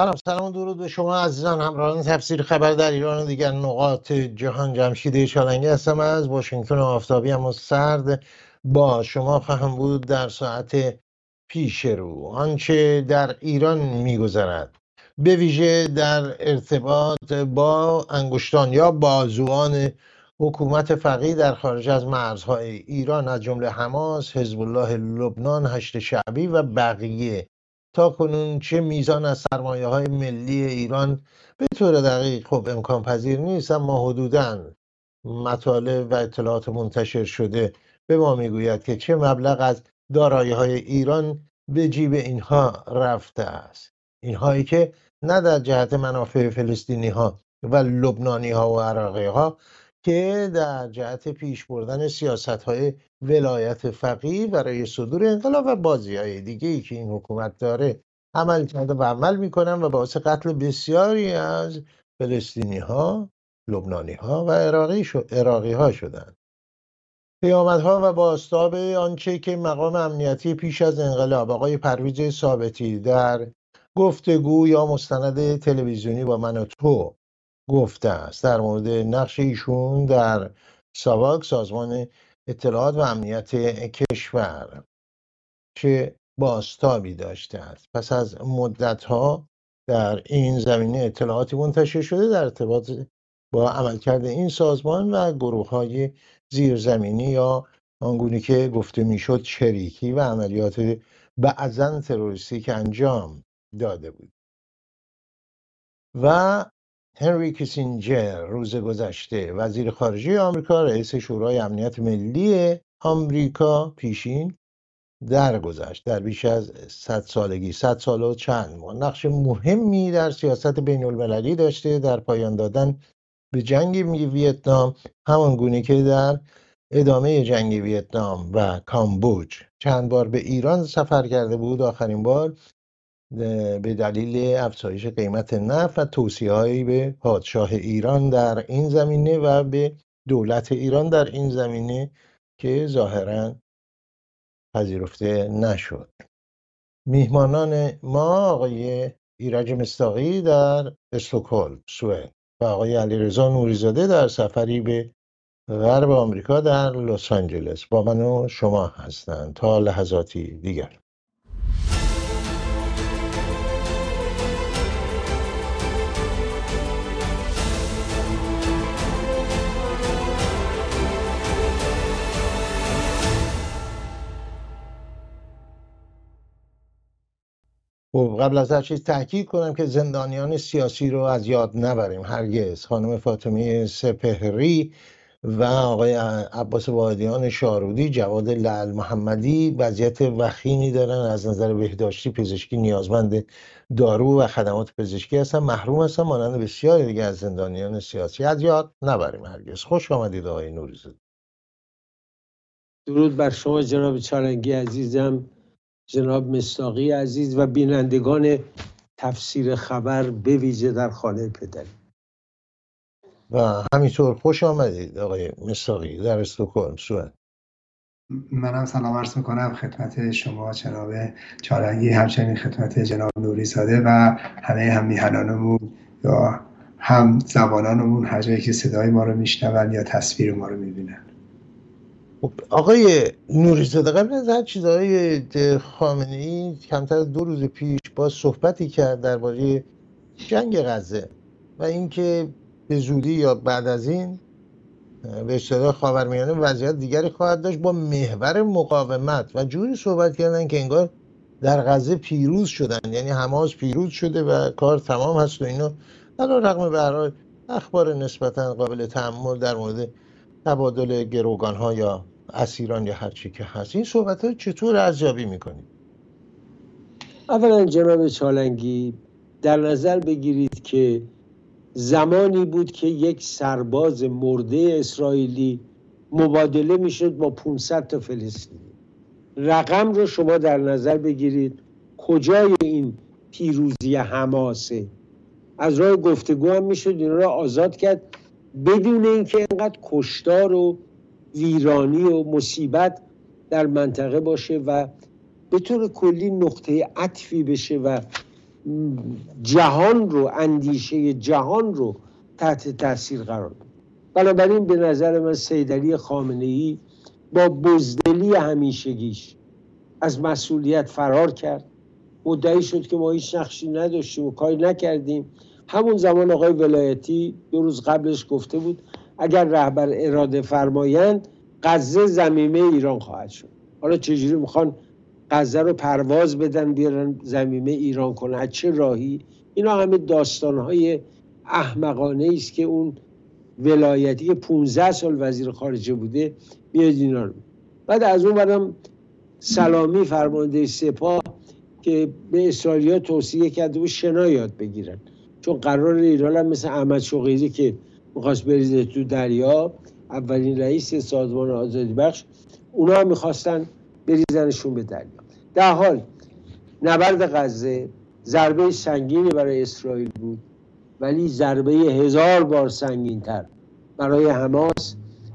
سلام سلام و درود به شما عزیزان همراهان تفسیر خبر در ایران و دیگر. نقاط جهان جمشید شالنگی هستم از واشنگتن آفتابی اما سرد با شما خواهم بود در ساعت پیش رو. آنچه در ایران میگذرد. به ویژه در ارتباط با انگشتان یا بازوان حکومت فقیه در خارج از مرزهای ایران از جمله حماس، حزب الله لبنان، هشت شعبی و بقیه تا کنون چه میزان از سرمایه های ملی ایران به طور دقیق خب امکان پذیر نیست اما حدودا مطالب و اطلاعات منتشر شده به ما می‌گوید که چه مبلغ از دارایی های ایران به جیب اینها رفته است. اینهایی که نه در جهت منافع فلسطینی ها و لبنانی ها و عراقی ها که در جهت پیش بردن سیاست های ولایت فقیه برای صدور انقلاب و بازی های دیگه ای که این حکومت داره عمل کرده و عمل می‌کنن و باعث قتل بسیاری از فلسطینی ها لبنانی ها و عراقی, شو... عراقی ها شدند. ها و باستاب آنچه که مقام امنیتی پیش از انقلاب آقای پرویز ثابتی در گفتگو یا مستند تلویزیونی با من و تو گفته است. در مورد نقش ایشون در ساواک سازمان اطلاعات و امنیت کشور چه باستابی داشته است. پس از مدت ها در این زمینه اطلاعاتی منتشر شده در ارتباط با عملکرد این سازمان و گروه های زیرزمینی یا آنگونه که گفته می‌شد چریکی و عملیات بعضا تروریستی که انجام داده بود. و هنری کیسینجر روز گذشته وزیر خارجه آمریکا رئیس شورای امنیت ملی آمریکا پیشین درگذشت. در بیش از 100 سالگی 100 سال و چند ماه. نقش مهمی در سیاست بین المللی داشته در پایان دادن به جنگ ویتنام همان گونه که در ادامه جنگ ویتنام و کامبوج. چند بار به ایران سفر کرده بود آخرین بار به دلیل افزایش قیمت نفت و توصیههایی به پادشاه ایران در این زمینه و به دولت ایران در این زمینه که ظاهرا پذیرفته نشد. میهمانان ما آقای ایرج مستاقی در استکهلم سوئد و آقای علیرضا نوریزاده در سفری به غرب آمریکا در لس آنجلس با من و شما هستند تا لحظاتی دیگر. خب قبل از هر چیز تاکید کنم که زندانیان سیاسی رو از یاد نبریم. هرگز. خانم فاطمه سپهری و آقای عباس واحدیان شارودی جواد لعل محمدی وضعیت وخیمی دارن. از نظر بهداشتی پزشکی نیازمند دارو و خدمات پزشکی هستن. محروم هستن مانند بسیاری دیگه از زندانیان سیاسی. از یاد نبریم هرگز. خوش آمدید آقای نوریزاده درود بر شما جناب چارنگی عزیزم. جناب مستاقی عزیز و بینندگان تفسیر خبر به ویژه در خانه پدری و همینطور خوش آمدید آقای مستاقی در استوکلم سوئد منم سلام عرض می‌کنم خدمت شما جناب چارنگی همچنین خدمت جناب نوری زاده و همه هم میهنانمون یا هم زبانانمون هر جایی که صدای ما رو میشنون یا تصویر ما رو می‌بینن. خب آقای نوریزاده قبل از هر چیزهای خامنه ای کمتر از دو روز پیش با صحبتی کرد درباره جنگ غزه و اینکه به زودی یا بعد از این به اصطلاح خاورمیانه وضعیت دیگری خواهد داشت با محور مقاومت و جوری صحبت کردن که انگار در غزه پیروز شدن یعنی حماس پیروز شده و کار تمام هست و اینا. علا رقم به اخبار نسبتا قابل تحمل در مورد تبادل گروگان ها یا اسیران یا هر چی که هست. این صحبت ها چطور ارزیابی می‌کنید؟ اولا جناب چالنگی در نظر بگیرید که زمانی بود که یک سرباز مرده اسرائیلی مبادله می‌شد با 500 تا فلسطینی. رقم رو شما در نظر بگیرید. کجای این پیروزی حماسه؟ از راه گفتگو هم می‌شد این را آزاد کرد. بدون اینکه اینقدر کشتار و ویرانی و مصیبت در منطقه باشه و به طور کلی نقطه عطفی بشه و جهان رو اندیشه جهان رو تحت تاثیر قرار بده. بنابراین به نظر من سیدلی خامنه ای با بزدلی همیشگیش از مسئولیت فرار کرد. مدعی شد که ما هیچ نقشی نداشتیم و کاری نکردیم. همون زمان آقای ولایتی دو روز قبلش گفته بود اگر رهبر اراده فرمایند غزه زمینه ایران خواهد شد. حالا چجوری می‌خوان غزه رو پرواز بدن بیارن زمینه ایران کنه چه راهی؟ اینا همه داستانهای احمقانه است که اون ولایتی که 15 سال وزیر خارجه بوده میاد اینا رو. بعد از اون برم سلامی فرمانده سپاه که به اسرائیلیا توصیه کرده بود شنا یاد بگیرن. چون قرار ایران هم مثل احمد شقیری که می‌خواست بریزه تو دریا اولین رئیس سازمان آزادی بخش اونا هم می‌خواستن بریزنشون به دریا. در حال نبرد غزه ضربه سنگینی برای اسرائیل بود ولی ضربه هزار بار سنگینتر برای حماس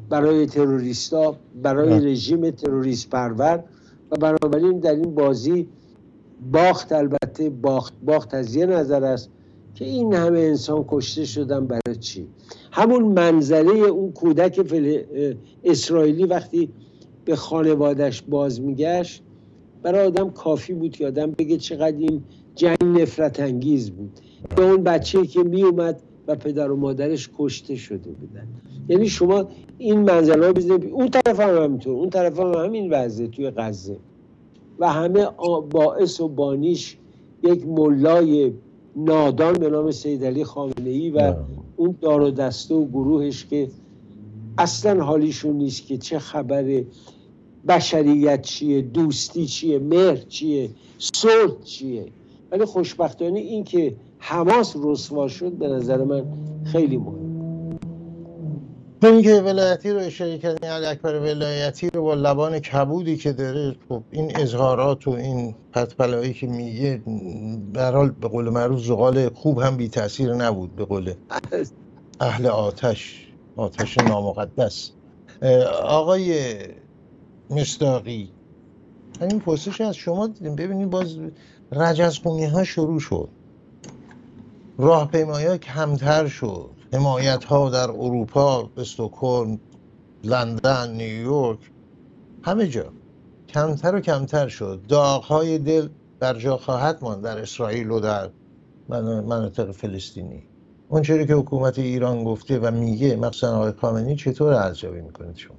برای تروریستا برای رژیم تروریست پرور و بنابراین در این بازی باخت البته باخت باخت از یه نظر است که این همه انسان کشته شدن برای چی؟ همون منظره اون کودک اسرائیلی وقتی به خانوادش باز میگشت برای آدم کافی بود که آدم بگه چقدر این جنگ نفرت انگیز بود. به اون بچه که می اومد و پدر و مادرش کشته شده بودن. یعنی شما این منظره بزنید. اون طرف هم همینطور. اون طرف هم همین وضعه توی غزه. و همه باعث و بانیش یک ملای نادان به نام سید علی خامنه ای و اون دار و دسته و گروهش که اصلا حالیشون نیست که چه خبره بشریت چیه دوستی چیه مهر چیه صلح چیه. ولی خوشبختانه این که حماس رسوا شد به نظر من خیلی مهم. این که ولایتی رو اشاره کردین علی اکبر ولایتی رو با لبان کبودی که داره خب این اظهارات و این پتپلایی که میگه برحال به قول معروف زغال خوب هم بی تاثیر نبود به قول اهل آتش آتش نامقدس. آقای مستاقی همین پرسش از شما دیدیم ببینید باز رجزخونی ها شروع شد. راهپیمایی ها کمتر شد. حمایت ها در اروپا استکهلم لندن نیویورک همه جا. کمتر و کمتر شد. داغ های دل بر جا خواهد ماند در اسرائیل و در مناطق فلسطینی. اون چیزی که حکومت ایران گفته و میگه مخصوصا آقای خامنه‌ای چطور ارزیابی می‌کنید شما؟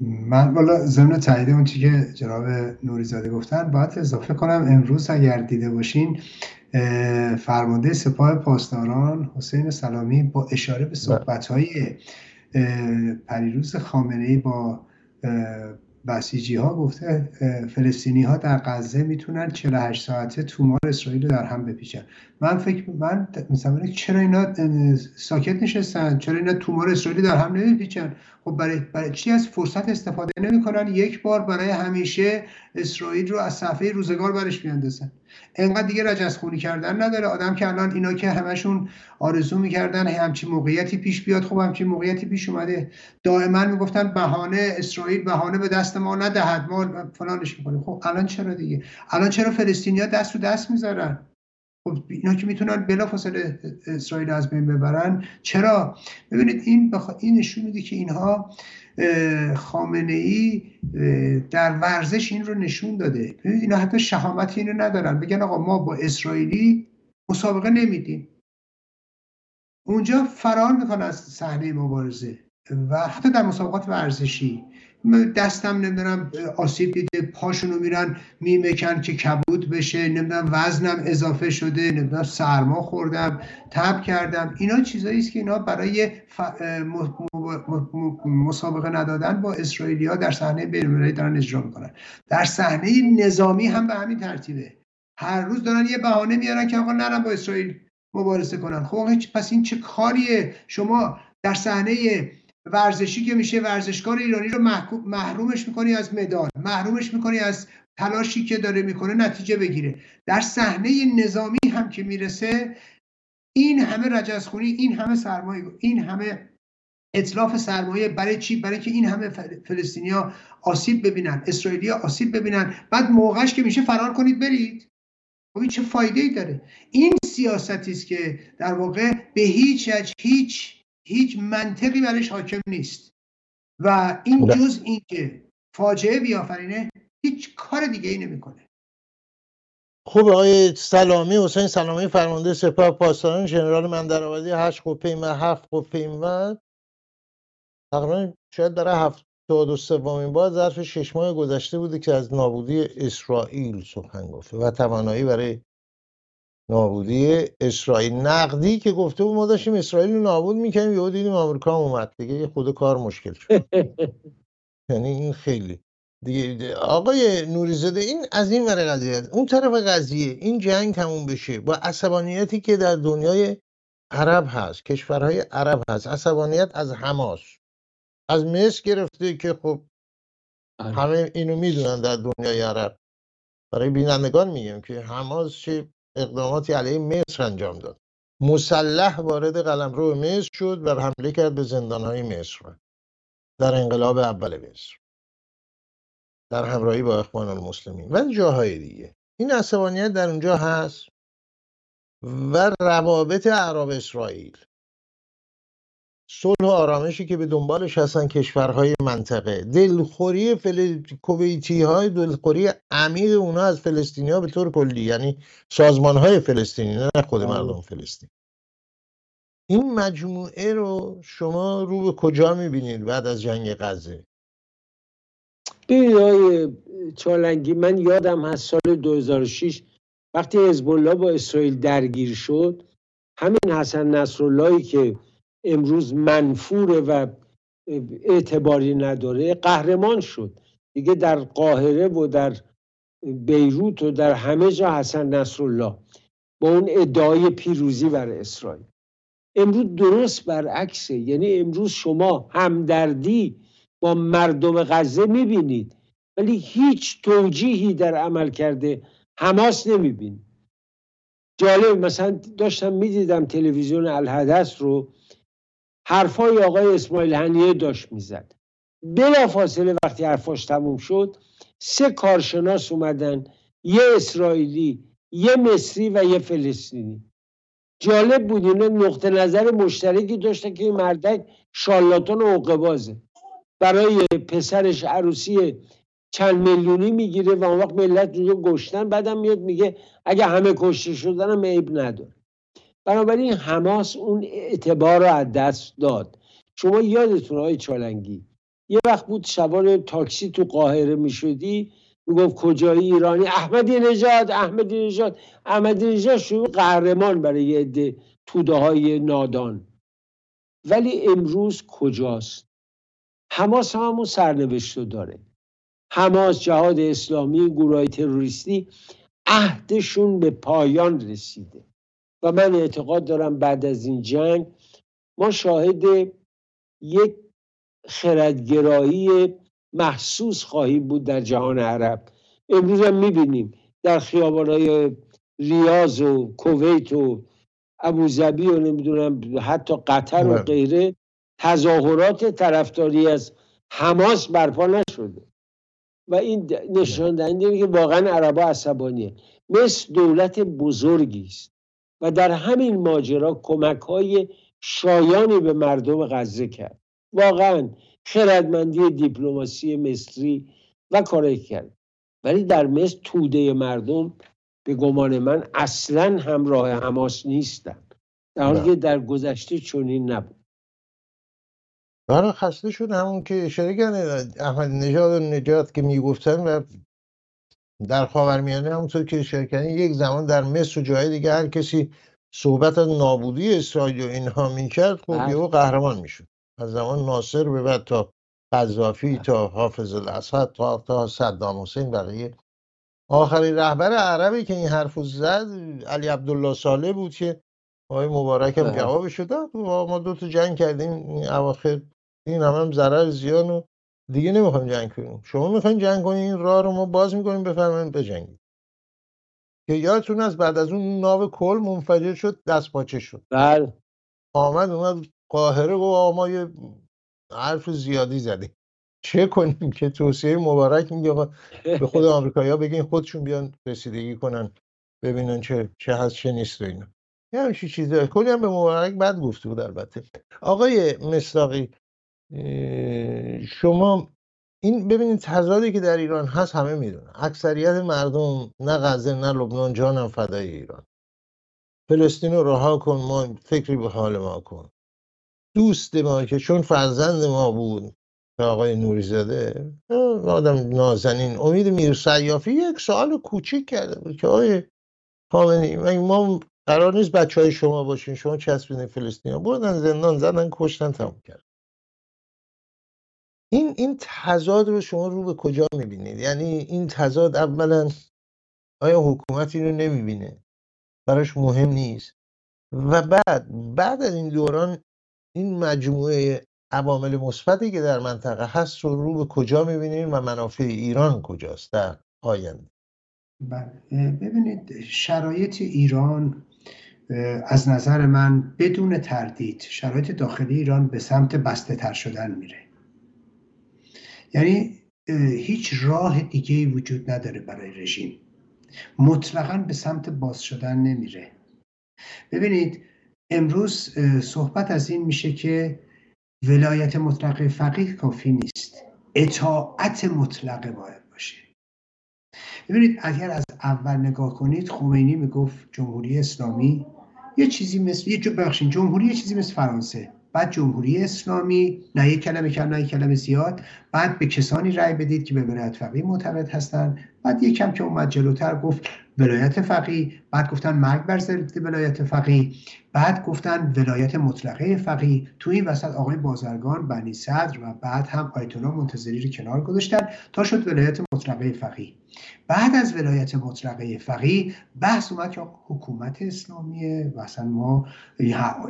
من والا ضمن تایید اون چی که جناب نوریزاده گفتن باید اضافه کنم امروز اگر دیده باشین فرمانده سپاه پاسداران حسین سلامی با اشاره به بله. صحبت های پریروز خامنه ای با بسیجی ها گفته فلسطینی ها در غزه می‌تونن 48 ساعته تومار اسرائیل رو در هم بپیچن. من فکر من مثلا چرا اینا ساکت نشستن؟ چرا اینا تومار اسرائیلی در هم نمیپیچن؟ خب برای, برای چی از فرصت استفاده نمی‌کنن؟ یک بار برای همیشه اسرائیل رو از صفحه روزگار برش میاندازن انقدر دیگه رجز خونی کردن نداره. آدم که الان اینا که همشون آرزو می‌کردن همچین موقعیتی پیش بیاد خب همچین موقعیتی پیش اومده. دائما می‌گفتن بهانه اسرائیل بهانه به دست ما ندهد. ما فلانش می‌کنیم. خب الان چرا دیگه؟ الان چرا فلسطینیا دست رو دست می‌ذارن؟ خب اینا که می‌تونن بلافاصله اسرائیل از بین ببرن. چرا؟ ببینید این بخ... این نشون میده که اینها خامنه ای در ورزش این رو نشون داده. اینا حتی شهامتی اینو ندارن. بگن آقا ما با اسرائیلی مسابقه نمیدیم. اونجا فرار می‌کنن از صحنه مبارزه. و حتی در مسابقات ورزشی. دستم نمی‌دونم آسیب دیده پاشونو میرن میمکن که کبود بشه نمی‌دونم وزنم اضافه شده نمی‌دونم سرما خوردم تب کردم. اینا چیزایی است که اینا برای مسابقه ندادن با اسرائیلیا در صحنه بین‌المللی دارن اجرا می‌کنن. در صحنه نظامی هم به همین ترتیبه. هر روز دارن یه بهانه میارن که آقا نرم با اسرائیل مبارزه کنن. خب پس این چه کاریه؟ شما در صحنه ورزشی که میشه ورزشکار ایرانی رو محرومش می‌کنی از مدال محرومش می‌کنی از تلاشی که داره می‌کنه نتیجه بگیره. در صحنه نظامی هم که می‌رسه این همه رجزخونی این همه سرمایه این همه اطلاف سرمایه برای چی؟ برای که این همه فلسطینیا آسیب ببینن اسرائیلیا آسیب ببینن. بعد موقعش که میشه فرار کنید برید. خب چه فایده ای داره؟ این سیاستی است که در واقع به هیچ هیچ هیچ منطقی برش حاکم نیست. و این. جز این که فاجعه بیافرینه هیچ کار دیگه ای نمی‌کنه. خوب آقای سلامی حسین سلامی فرمانده سپاه پاسداران ژنرال من در آبادی هشت و هفت و تقریبا شاید برای هفتاد و سومین بار ظرف شش ماه گذشته بوده که از نابودی اسرائیل سخن گفته و توانایی برای نابودی اسرائیل. نقدی که گفته بود ما داشتیم اسرائیل رو نابود می‌کنیم یهو دیدیم آمریکا اومد. دیگه خود کار مشکل شد. یعنی این خیلی. دیگه آقای نوریزاده این از این ور قضیه اون طرف قضیه این جنگ تموم بشه. با عصبانیتی که در دنیای عرب هست کشورهای عرب هست عصبانیت از حماس. از مصر گرفته که خب آره. همه اینو می‌دونن در دنیای عرب. برای بینندگان میگم که حماس چه اقداماتی علیه مصر انجام داد. مسلح وارد قلمرو مصر شد و حمله کرد به زندانهای مصر در انقلاب اول مصر. در همراهی با اخوان المسلمین. و جاهای دیگه. این عصبانیت در اونجا هست و روابط عرب اسرائیل. صلح و آرامشی که به دنبالش هستن کشورهای منطقه. دلخوری فل... کویتی های دلخوری عمیق اونا از فلسطینی ها به طور کلی یعنی سازمان های فلسطینی نه خود. مردم فلسطین. این مجموعه رو شما رو به کجا می‌بینید بعد از جنگ غزه؟ ببینید چالنگی من یادم هست سال 2006 وقتی حزب الله با اسرائیل درگیر شد همین حسن نصراللهی که امروز منفوره و اعتباری نداره قهرمان شد. دیگه در قاهره و در بیروت و در همه جا حسن نصرالله با اون ادعای پیروزی بر اسرائیل. امروز درست برعکسه یعنی امروز شما همدردی با مردم غزه می‌بینید ولی هیچ توجیهی در عمل کرده حماس نمی‌بینید جالب مثلا داشتم می‌دیدم تلویزیون الحدث رو حرفای آقای اسماعیل هنیه داشت می‌زد. بلا فاصله وقتی حرفاش تموم شد سه کارشناس اومدن یه اسرائیلی یه مصری و یه فلسطینی. جالب بود اینا نقطه نظر مشترکی داشتن که این مردک شالاتان و عقبازه. برای پسرش عروسی چند میلیونی می‌گیره و اون وقت ملت اونجا گشتن بعدم میاد میگه اگه همه کشته شدن هم عیب نداره. بنابراین حماس اون اعتبار رو از دست داد. شما یادتون های چالنگی یه وقت بود شبان تاکسی تو قاهره می‌شدی می‌گفت کجایی ایرانی؟ احمدی نژاد احمدی نژاد. احمدی نژاد شروع قهرمان برای یه عده توده های نادان. ولی امروز کجاست؟ حماس همون سرنوشت رو داره. حماس جهاد اسلامی گروه تروریستی عهدشون به پایان رسیده. و من اعتقاد دارم بعد از این جنگ ما شاهد یک خردگرایی محسوس خواهیم بود در جهان عرب. امروز هم می‌بینیم در خیابانهای ریاض و کویت و ابوظبی و نمی‌دونم حتی قطر و بله. غیره تظاهرات طرفداری از حماس برپا نشده. و این نشان دهنده که واقعا عربا عصبانیه. مثل دولت بزرگی است. و در همین ماجرا کمک های شایانی به مردم غزه کرد. واقعا خردمندی دیپلماسی مصری و کاری کرد. ولی در مصر توده مردم به گمان من اصلا همراه حماس نیستند در حالی که در گذشته چنین نبود. برای خسته شد همون که اشاره کرده احمد نژاد و نجات که می‌گفتن و در خاورمیانه همونطور که اشاره کردن یک زمان در مصر و جای دیگه هر کسی صحبت از نابودی اسرائیل و اینها می‌کرد خب بله. یهو قهرمان می‌شد از زمان ناصر به بعد تا قذافی بله. تا حافظ الاسد تا تا صدام حسین بقیه آخرین رهبر عربی که این حرف زد علی عبدالله صالح بود که آقای مبارک هم بله. جوابش داد ما دو تا جنگ کردیم این اواخر این هم, هم ضرر زیان و دیگه نمی‌خوایم جنگ کنیم. شما می‌خواین جنگ کنین این راه رو ما باز می‌کنیم بفرمایید بجنگید. که یادتون از بعد از اون ناو کل منفجر شد دست پاچه شد. بله. آمد اومد قاهره و ما یه حرف زیادی زدیم. چه کنیم که توصیه مبارک میگه به خود آمریکایی‌ها بگین خودشون بیان رسیدگی کنن ببینن چه چه هست چه نیست و اینا. یه همچین چیزا کلی هم به مبارک بد گفته بود البته. آقای مصداقی شما این ببینید تضادی که در ایران هست همه می‌دونن. اکثریت مردم نه غزه نه لبنان جانم فدای ایران. فلسطین رها کن ما فکری به حال ما کن. دوست ما که چون فرزند ما بود آقای نوریزاده آدم نازنین. امید میر سیافی یک سوال کوچیک کرده بود که آقای خامنه‌ای ما قرار نیست بچه های شما باشین؟ شما چسبین فلسطین؟ بردن زندان زدن کشتن تموم کرد. این این تضاد رو شما رو به کجا می‌بینید؟ یعنی این تضاد اولا آیا حکومت این رو نمی‌بینه؟ براش مهم نیست. و بعد بعد از این دوران این مجموعه عوامل مثبتی که در منطقه هست رو رو به کجا می‌بینید و منافع ایران کجاست در آینده؟ بله. ببینید شرایط ایران از نظر من بدون تردید شرایط داخلی ایران به سمت بسته تر شدن میره. یعنی هیچ راه دیگه وجود نداره برای رژیم. مطلقا به سمت باز شدن نمیره. ببینید امروز صحبت از این میشه که ولایت مطلق فقیه کافی نیست. اطاعت مطلقه باید باشه. ببینید اگر از اول نگاه کنید خمینی می‌گفت جمهوری اسلامی یه چیزی مثل یه بخشین جمهوری یه چیزی مثل فرانسه. بعد جمهوری اسلامی نه یک کلمه کم نه یک کلمه زیاد. بعد به کسانی رأی بدید که به ولایت فقیه معتقد هستند بعد یکم که اومد جلوتر گفت ولایت فقیه بعد گفتن مرگ بر ضد ولایت فقیه بعد گفتن ولایت مطلقه فقیه. تو این وسط آقای بازرگان بنی صدر و بعد هم آیت الله منتظری رو کنار گذاشتن تا شد ولایت مطلقه فقیه. بعد از ولایت مطلقه فقیه بحث اومد که حکومت اسلامیه و اصلا ما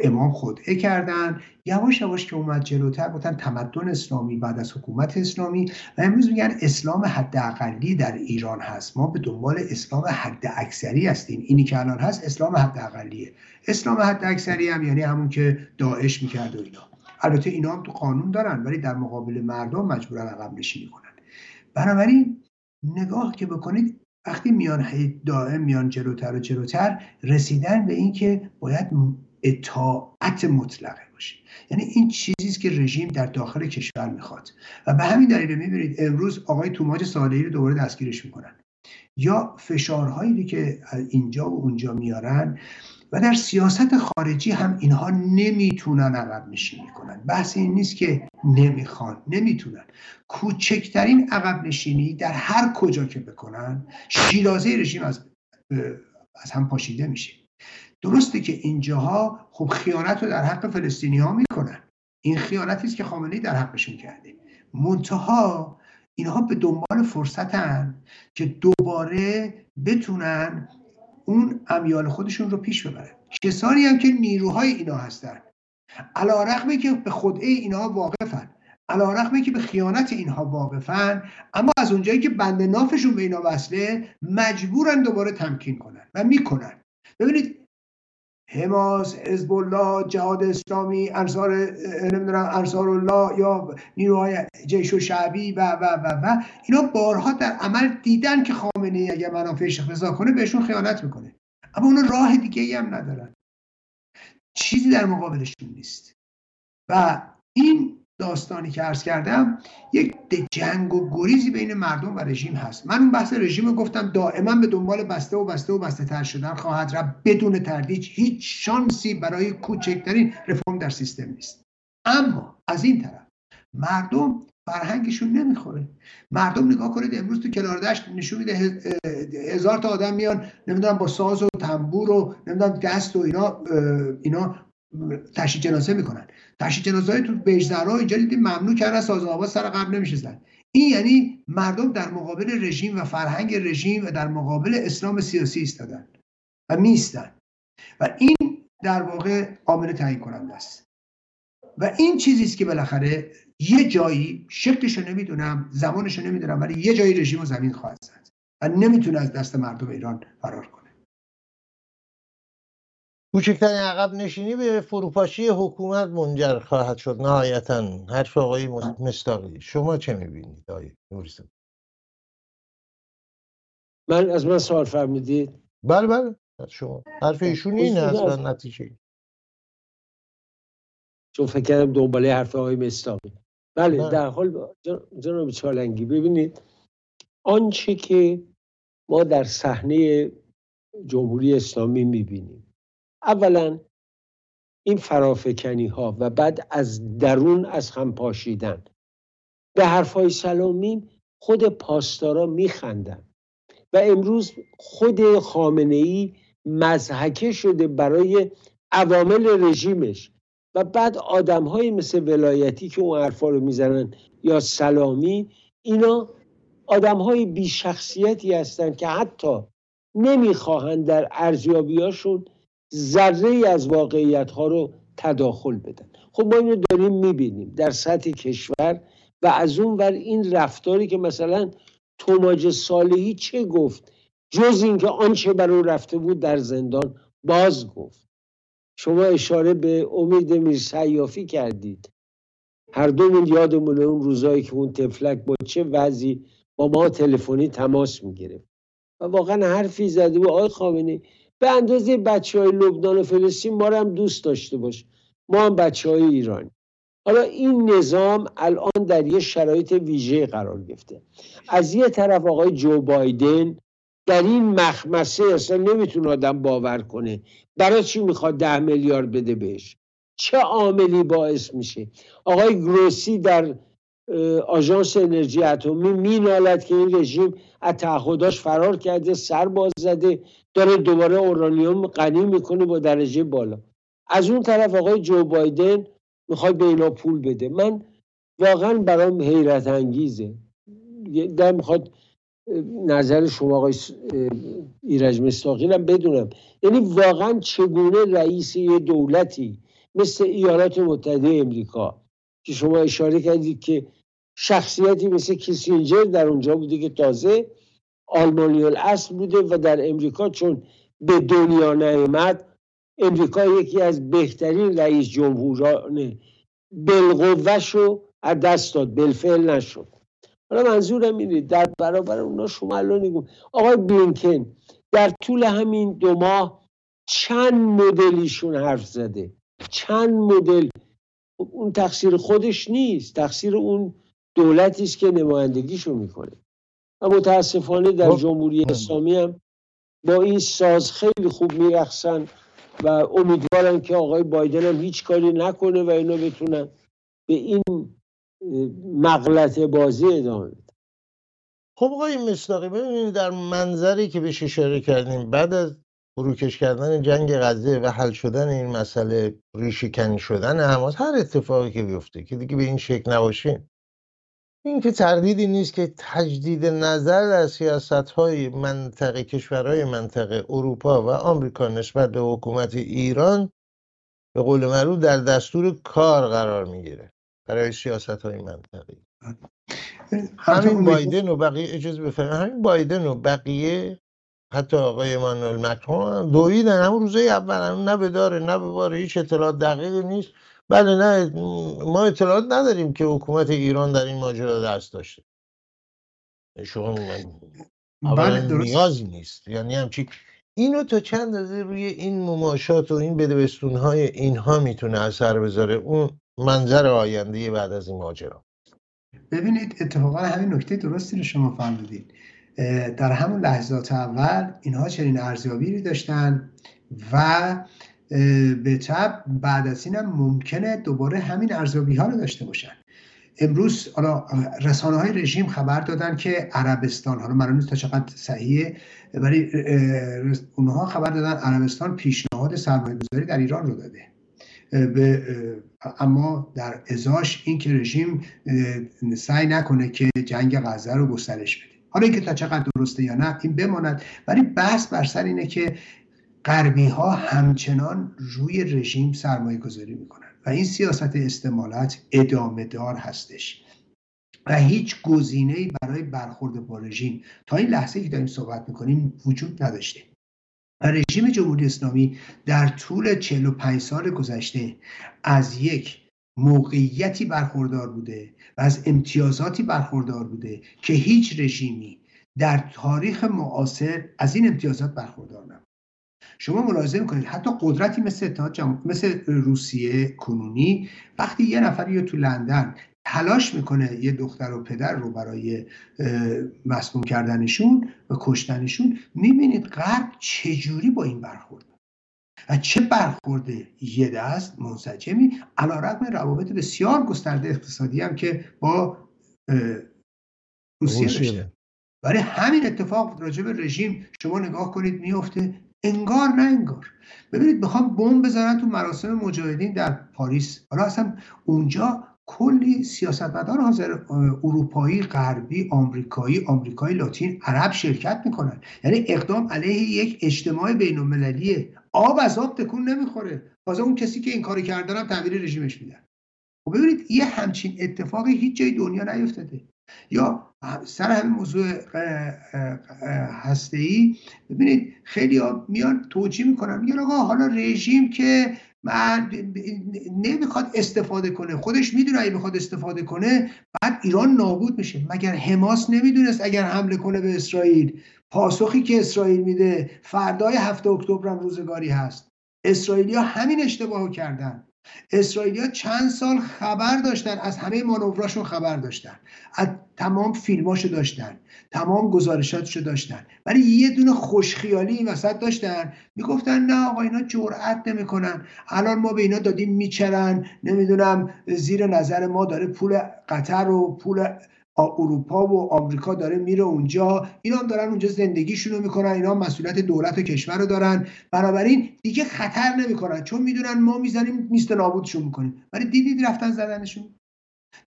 امام خودعه کردن. یواش یواش که اومد جلوتر گفتن تمدن اسلامی بعد از حکومت اسلامی. و امروز میگن اسلام حداقلی در ایران هست. ما به دنبال اسلام حد اکثری هستیم. اینی که الان هست اسلام حداقلیه اسلام حد اکثری هم یعنی همون که داعش می‌کرد و اینا. البته اینا هم تو قانون دارن ولی در مقابل مردم مجبورن عقب نشینی کنن. بنابراین نگاه که بکنید وقتی میان دائم میان جلوتر و جلوتر رسیدن به اینکه باید اطاعت مطلقه باشه یعنی این چیزی که رژیم در داخل کشور می‌خواد. و به همین دلیل می‌بینید امروز آقای توماج صالحی رو دوباره دستگیرش می‌کنن. یا فشارهایی که اینجا و اونجا میارن و در سیاست خارجی هم اینها نمی‌تونن عقب نشینی کنن. بحث این نیست که نمی‌خوان نمی‌تونن. کوچکترین عقب نشینی در هر کجا که بکنن شیرازه رژیم از از هم پاشیده میشه. درسته که اینجاها خب خیانت رو در حق فلسطینی ها می‌کنن. این خیانتی است که خامنه‌ای در حقشون کرده. منتها اینها به دنبال فرصتن که دوباره بتونن اون امیال خودشون رو پیش ببرن. کسانی هم که نیروهای اینا هستن. علا رقمی که به خودعه اینها واقفن. علا رقمی که به خیانت اینها واقفن. اما از اونجایی که بند نافشون به اینا وصله مجبورن دوباره تمکین کنن و می‌کنن. ببینید حماس حزب الله جهاد اسلامی انصار نمی‌دونم انصار الله یا نیروهای جیش و شعبی و و و و اینا بارها در عمل دیدن که خامنه ای اگر منافعش اقتضا کنه بهشون خیانت می‌کنه. اما اون راه دیگه ای هم ندارن. چیزی در مقابلشون نیست. و این داستانی که عرض کردم یک جنگ و گریزی بین مردم و رژیم هست. من اون بحث رژیم رو گفتم دائما به دنبال بسته و بسته و بسته تر شدن خواهد رفت. بدون تردید هیچ شانسی برای کوچکترین رفرم در سیستم نیست. اما از این طرف مردم فرهنگشون نمی‌خوره. مردم نگاه کنید امروز تو کلاردشت نشون میده هزار تا آدم میان نمی‌دونم با ساز و تنبور و نمی‌دونم دست و اینا اینا تشییع جنازه می‌کنن. تشییع جنازه های تو بیجزرها اینجا دیدیم ممنوع کردن ساز آواز سر قبل نمیشه زد. این یعنی مردم در مقابل رژیم و فرهنگ رژیم و در مقابل اسلام سیاسی ایستادن و میستن و این در واقع عامل تعیین کننده است. و این چیزی است که بالاخره یه جایی شکلش نمی‌دونم زمانش رو نمی‌دونم ولی یه جایی رژیم و زمین خواهد زد و نمی‌تونه از دست مردم ایران فرار کنه. کوچکترین عقب نشینی به فروپاشی حکومت منجر خواهد شد نهایتا. حرف آقای مستاقی شما چه می‌بینید آقای نوریزاده من از من سوال فرمودید؟ بله بله. شما. حرف ایشون اینه اصلا نتیجه. چون فکر کردم دنباله حرف آقای مستاقی. بله نه. در حال جناب چالنگی ببینید آنچه که ما در صحنه جمهوری اسلامی می‌بینیم اولا این فرافکنی ها و بعد از درون از هم پاشیدن. به حرفای سلامین خود پاسدارا میخندن و امروز خود خامنه ای مزحکه شده برای عوامل رژیمش و بعد آدم های مثل ولایتی که اون حرفا رو می‌زنن یا سلامی اینا آدم های بی شخصیتی هستند که حتی نمی‌خواهند در ارزیابیاشون ذره ای از واقعیت ها رو تداخل بدن. خب ما اینو داریم می‌بینیم در سطح کشور و از اون ور این رفتاری که مثلا توماج صالحی چه گفت؟ جز اینکه آنچه بر او رفته بود در زندان باز گفت. شما اشاره به امید میرسیافی کردید. هر دومون یادمونه اون روزایی که اون تفلک با چه وضعی با ما تلفنی تماس می‌گرفت. و واقعا حرفی زده و آقای خامنه به اندازه بچه های لبنان و فلسطین ما رو هم دوست داشته باش. ما هم بچه های ایرانی. حالا این نظام الان در یه شرایط ویژه قرار گرفته. از یه طرف آقای جو بایدن در این مخمسه اصلا نمی‌تونه آدم باور کنه. برای چی می‌خواد ده میلیارد بده بهش؟ چه عاملی باعث میشه؟ آقای گروسی در آژانس انرژی اتمی مینالد که این رژیم از تعهداش فرار کرده سر باز زده. داره دوباره اورانیوم غنی می‌کنه با درجه بالا. از اون طرف آقای جو بایدن می‌خواد به اینا پول بده. من واقعا برام حیرت انگیزه. در می‌خواد نظر شما آقای ایرج مستاقی بدونم. یعنی واقعا چگونه رئیس یه دولتی مثل ایالات متحده امریکا که شما اشاره کردید که شخصیتی مثل کیسینجر در اونجا بوده که تازه آلمانی الاصل بوده و در امریکا چون به دنیا نیامد امریکا یکی از بهترین رئیس جمهوران بالقوهش رو از دست داد بالفعل نشد. حالا منظورم اینه در برابر اونا شما الان نگو آقای بلینکن در طول همین دو ماه چند مدلیشون حرف زده؟ چند مدل؟ اون تقصیر خودش نیست تقصیر اون دولتی است که نمایندگیشو می‌کنه. و متاسفانه در خب. جمهوری اسلامی هم با این ساز خیلی خوب میرقصن و امیدوارن که آقای بایدن هم هیچ کاری نکنه و اینا بتونن به این مغلط بازی ادامه بدن خب آقای مصداقی ببینید در منظری که بهش اشاره کردیم بعد از فروکش کردن جنگ غزه و حل شدن این مسئله ریشهکنی شدن حماس هر اتفاقی که بیفته که دیگه به این شکل نباشه این که تردیدی نیست که تجدید نظر در سیاست های منطقه کشورهای منطقه اروپا و آمریکا نسبت به حکومت ایران به قول معروف در دستور کار قرار می‌گیره برای سیاست های منطقه همین بایدن و بقیه اجازه بفرمایید. همین بایدن و بقیه حتی آقای مانوئل مکرون دویدن. همون روزای اول هم نه به داره نه به باره هیچ اطلاعات دقیقی نیست. بله نه ما اطلاعات نداریم که حکومت ایران در این ماجرا دست داشته. شما بله درست. نیازی نیست. یعنی همچی اینو تا چند اندازه روی این مماشات و این بدبستون های اینها می‌تونه اثر بذاره اون منظر آینده بعد از این ماجرا. ببینید اتفاقا همین نکته درستی رو شما فرمودید. در همون لحظات اول اینها چنین ارزیابی داشتن و به طب بعد از این هم ممکنه دوباره همین ارزیابی ها رو داشته باشن. امروز حالا رسانه های رژیم خبر دادن که عربستان حالا نیست تا چقدر صحیحه ولی اونها خبر دادن عربستان پیشنهاد سرمایه گذاری در ایران رو داده. به اما در ازاش این که رژیم سعی نکنه که جنگ غزه رو گسترش بده. حالا اینکه تا چقدر درسته یا نه این بماند. ولی بحث بر سر اینه که غربی ها همچنان روی رژیم سرمایه گذاری می‌کنن و این سیاست استمالت ادامه دار هستش. و هیچ گزینه‌ای برای برخورد با رژیم تا این لحظه که داریم صحبت می‌کنیم وجود نداشته. رژیم جمهوری اسلامی در طول 45 سال گذشته از یک موقعیتی برخوردار بوده و از امتیازاتی برخوردار بوده که هیچ رژیمی در تاریخ معاصر از این امتیازات برخوردار نبود. شما ملاحظه می‌کنید حتی قدرتی مثل اتحاد مثل روسیه کنونی وقتی یه نفر یا تو لندن تلاش می‌کنه یه دختر و پدر رو برای مسموم کردنشون و کشتنشون می‌بینید غرب چجوری با این برخورد؟ و چه برخورده یه دست منسجمی؟ علا رقم روابط بسیار گسترده اقتصادی هم که با روسیه داشته. برای همین اتفاق راجع به رژیم شما نگاه کنید میفته انگار نه انگار. ببینید می‌خوام بمب بزنن تو مراسم مجاهدین در پاریس. حالا اصلا اونجا کلی سیاستمدار حاضر اروپایی غربی آمریکایی آمریکایی لاتین عرب شرکت می‌کنن. یعنی اقدام علیه یک اجتماع بین المللیه آب از آب تکون نمی‌خوره. تازه اون کسی که این کاری کردن هم تحویل رژیمش میدن. خب ببینید یه همچین اتفاقی هیچ جای دنیا نیفتاده. یا سر همین موضوع هسته ای ببینید خیلی ها میان توجیه می‌کنن میگن آقا حالا رژیم که من نمی‌خواد استفاده کنه خودش می‌دونه اگه می‌خواد استفاده کنه بعد ایران نابود میشه. مگر حماس نمی‌دونست اگر حمله کنه به اسرائیل؟ پاسخی که اسرائیل میده فردای هفته اکتبر هم روزگاری هست. اسرائیلیا همین اشتباهو کردن. اسرائیلیا چند سال خبر داشتن از همه مانوراشون خبر داشتن از تمام فیلماشو داشتن تمام گزارشاتشو داشتن ولی یه دونه خوشخیالی این وسط داشتن. می‌گفتن نه آقا اینا جرأت نمی‌کنن. الان ما به اینا دادیم میچرن. نمی‌دونم زیر نظر ما داره پول قطر و پول اروپا و آمریکا داره میره اونجا. اینا هم دارن اونجا زندگیشون رو می‌کنن. اینا مسئولیت دولت و کشور رو دارن. بنابراین دیگه خطر نمی‌کنن. چون می‌دونن ما می‌زنیم میست نابودشون می‌کنیم. ولی دیدید رفتن زدنشون؟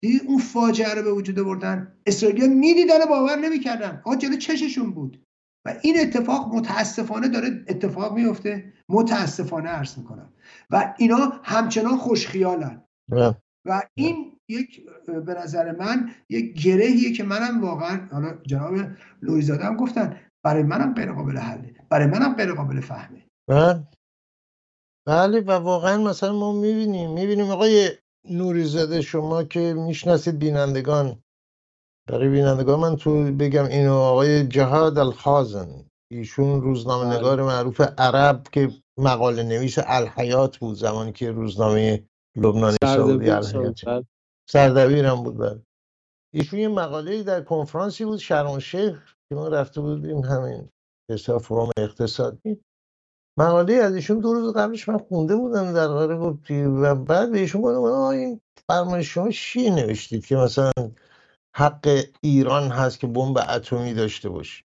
دیدید اون فاجعه رو به وجود بردن اسرائیلیا می‌دیدن باور نمی‌کردن. آقا جلو چششون بود. و این اتفاق متاسفانه داره اتفاق میفته. متاسفانه عرض می‌کنم. و اینا همچنان خوشخیالن. و این یک به نظر من یک گرهیه که منم واقعا حالا جناب نوریزاده هم گفتن برای منم غیر قابل حله برای منم غیر قابل فهمه. بله. بله و واقعا مثلا ما می‌بینیم می‌بینیم آقای نوریزاده شما که می‌شناسید بینندگان. برای بینندگان من تو بگم اینو آقای جهاد الخازن ایشون روزنامه بله. نگار معروف عرب که مقاله نویس الحیات بود زمانی که روزنامه لبنانی سعودی الحیات سردبیرم بود بله ایشون یه مقاله در کنفرانسی بود شیخ که ما رفته بودیم همین حساب فروم اقتصادی. مقاله از ایشون دو روز قبلش من خونده بودم در قرار گفتی و بعد به ایشون گفتم این فرمایش شما چی نوشتید که مثلا حق ایران هست که بمب اتمی داشته باشه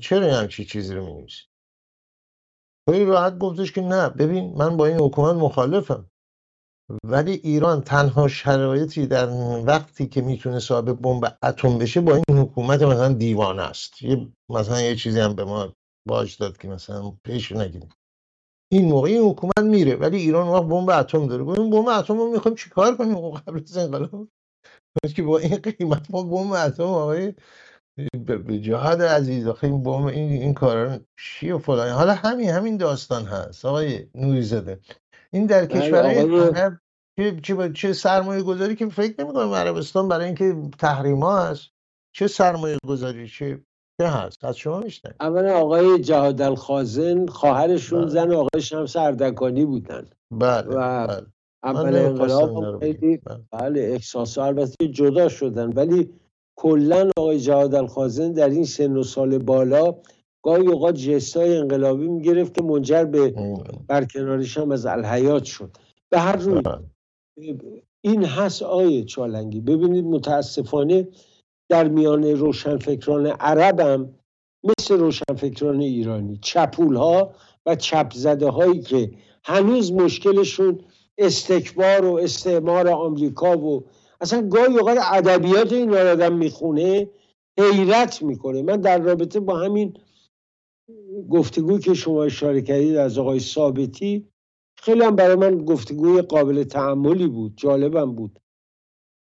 چرا همچی چیزی رو می خیلی راحت گفتش که نه ببین من با این حکومت مخالفم. ولی ایران تنها شرایطی در وقتی که می‌تونه صاحب بمب اتم بشه با این حکومت مثلا دیوانه است. یه مثلا یه چیزی هم به ما باج داد که مثلا پیش نگیریم. این موقع این حکومت میره ولی ایران وقت بمب اتم داره. گفتیم بمب اتم رو می‌خوایم چیکار کنیم؟ خب قبل از انقلاب. که با این قیمت ما بمب اتم آقای به جهاد عزیز آخه این بمب این این کارا چیه فلان. حالا همین همین داستان هست. آقای نوری زده این در کشورهای چه چه, چه سرمایه گذاری که فکر نمی کنم عربستان برای اینکه تحریم ها هست. چه سرمایه گذاری چه چه هست؟ از شما میشنم اولا آقای جهاد الخازن خواهرشون بله. زن آقای شمس اردکانی بودن. بله و بله. اول انقلاب خیلی بله. بله احساس البته جدا شدن. ولی کلا آقای جهاد الخازن در این سن و سال بالا گاهی اوقات جستای انقلابی می‌گرفت که منجر به برکناریش هم از الحیات شد. به هر روی این هست آیه چالنگی. ببینید متاسفانه در میان روشنفکران عربم مثل روشنفکران ایرانی چپول ها و چپ زده هایی که هنوز مشکلشون استکبار و استعمار آمریکا و اصلا گاهی اوقات ادبیات این آدم می‌خونه حیرت می‌کنه. من در رابطه با همین گفتگو که شما اشاره کردید از آقای ثابتی خیلی هم برای من گفتگوی قابل تعملی بود جالبم بود.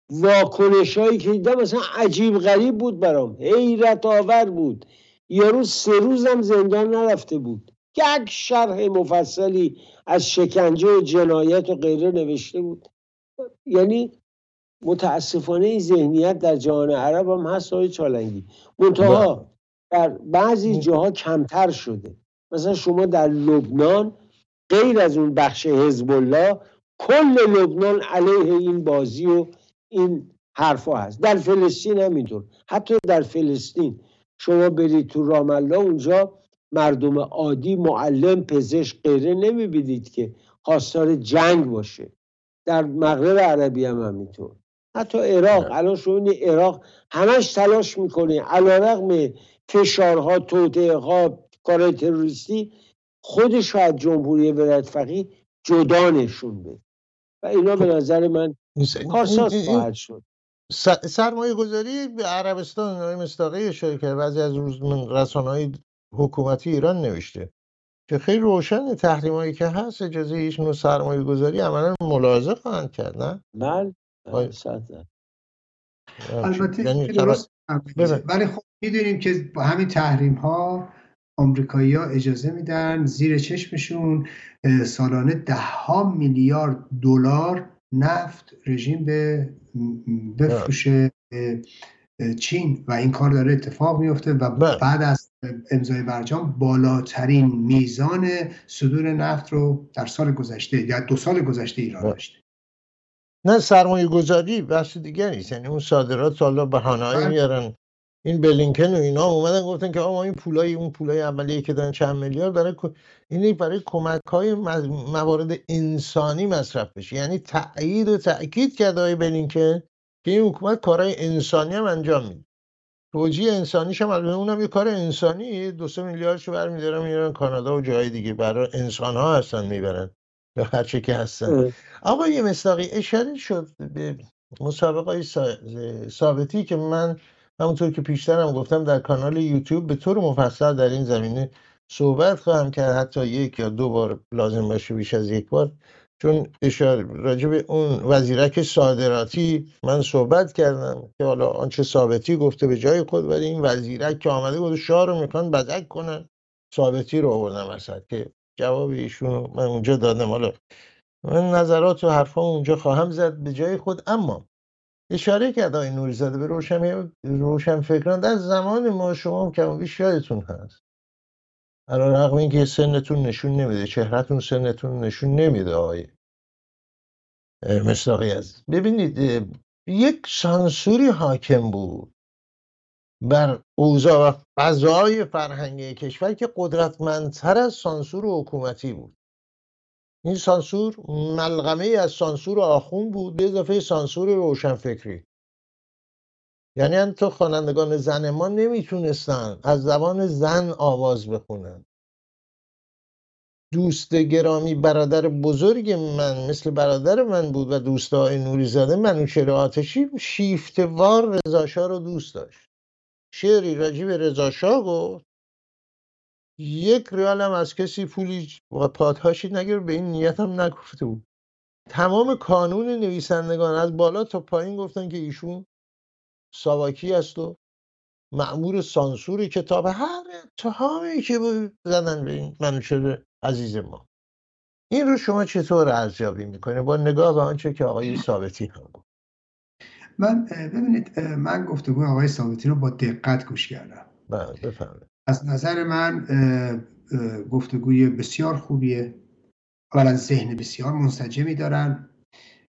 واکنش هایی که دیدم مثلا عجیب غریب بود برام حیرت آور بود. یارو سه روزم زندان نرفته بود. یک شرح مفصلی از شکنجه و جنایت و غیره نوشته بود. یعنی متاسفانه این ذهنیت در جهان عرب هم هست های چالنگی. منتها. در بعضی جاها کمتر شده. مثلا شما در لبنان غیر از اون بخش حزب الله کل لبنان علیه این بازی و این حرفا هست. در فلسطین همینطور حتی در فلسطین. شما برید تو رام الله اونجا مردم عادی معلم پزشک غیره نمی‌بینید که خواستار جنگ باشه. در مغرب عربی هم همینطور. حتی عراق. الان شما عراق همش تلاش می‌کنه. علا رقم فشارها توطعه ها کار تروریستی خودش از جمهوری ولایت فقیه جدا نشون بده و اینا به نظر من کارساز خواهد شد. سرمایه گذاری به عربستان آقای مستاقی اشاره کرد. بعضی از روز رسانه های حکومتی ایران نوشته که خیلی روشن تحریم هایی که هست اجازه هیچ نوع سرمایه گذاری عملا ملاحظه خواهند کرد نه؟ بله, بله، البته یعنی درست ولی خب می‌دونیم که با همین تحریم ها آمریکایی ها اجازه میدن زیر چشمشون سالانه ده ها میلیارد دلار نفت رژیم به بفروشه چین و این کار داره اتفاق میفته و بله. بعد از امضای برجام بالاترین میزان صدور نفت رو در سال گذشته یا دو سال گذشته ایران بله. داشته نه سرمایه گذاری بحث دیگری یعنی اون صادرات حالا بهانه‌ای بله. میارن این بلینکن و اینا اومدن گفتن که آقا این پولای اون پولای اولیه که دارن چند میلیارد برای این برای کمک های موارد انسانی مصرف بشه. یعنی تایید و تاکید کرده های بلینکن که این حکومت کارهای انسانی هم انجام میده. توجیه انسانیش هم البته اونم یه کار انسانی. دو سه میلیاردشو برمیدارن میارن کانادا و جای دیگه. برای انسان ها هستن می‌برن. یا هر چه که هستن. آقا یه مصداقی اشاره شد به مسابقه ثابتی که من همونطور که پیشتر هم گفتم در کانال یوتیوب به طور مفصل در این زمینه صحبت خواهم کرد. حتی یک یا دو بار لازم باشه بیش از یک بار. چون اشاره راجع به اون وزیرک صادراتی من صحبت کردم که حالا آنچه ثابتی گفته به جای خود ولی این وزیرک که آمده گفته شاه رو می‌خوان بدک کنن. ثابتی رو آوردم وسط که جواب ایشون من اونجا دادم. حالا من نظرات و حرفا اونجا خواهم زد به جای خود. اما اشاره کرد آقای نوریزاده به روشن روشن فکران در زمان ما شما که بیش یادتون هست. علا رقم اینکه سنتون نشون نمیده چهرهتون سنتون نشون نمیده آقای مصداقی از ببینید یک سانسوری حاکم بود بر اوضاع و فضای فرهنگی کشور که قدرتمندتر از سانسور حکومتی بود. این سانسور ملغمه از سانسور آخون بود به اضافه سانسور روشنفکری. یعنی تو خوانندگان زن ما نمی‌تونستن از زبان زن آواز بخونن. دوست گرامی برادر بزرگ من مثل برادر من بود و دوستای نوری زاده منوچهر آتشی شیفتوار رضاشاه رو دوست داشت. شعری راجی به رضاشاه گفت یک ریال هم از کسی پولی و پادهاشی نگرفت به این نیت هم نگفته بود. تمام کانون نویسندگان از بالا تا پایین گفتن که ایشون ساواکی است و معمور سانسور کتاب. هر اتهامی که زدن به این منوچهر عزیز ما. این رو شما چطور ارزیابی می‌کنه با نگاه به آنچه که آقای ثابتی هم گفت. من ببینید من گفتگو آقای ثابتی رو با دقت گوش کردم. بله بفهمید از نظر من گفتگوی بسیار خوبیه. اولا ذهن بسیار منسجمی دارن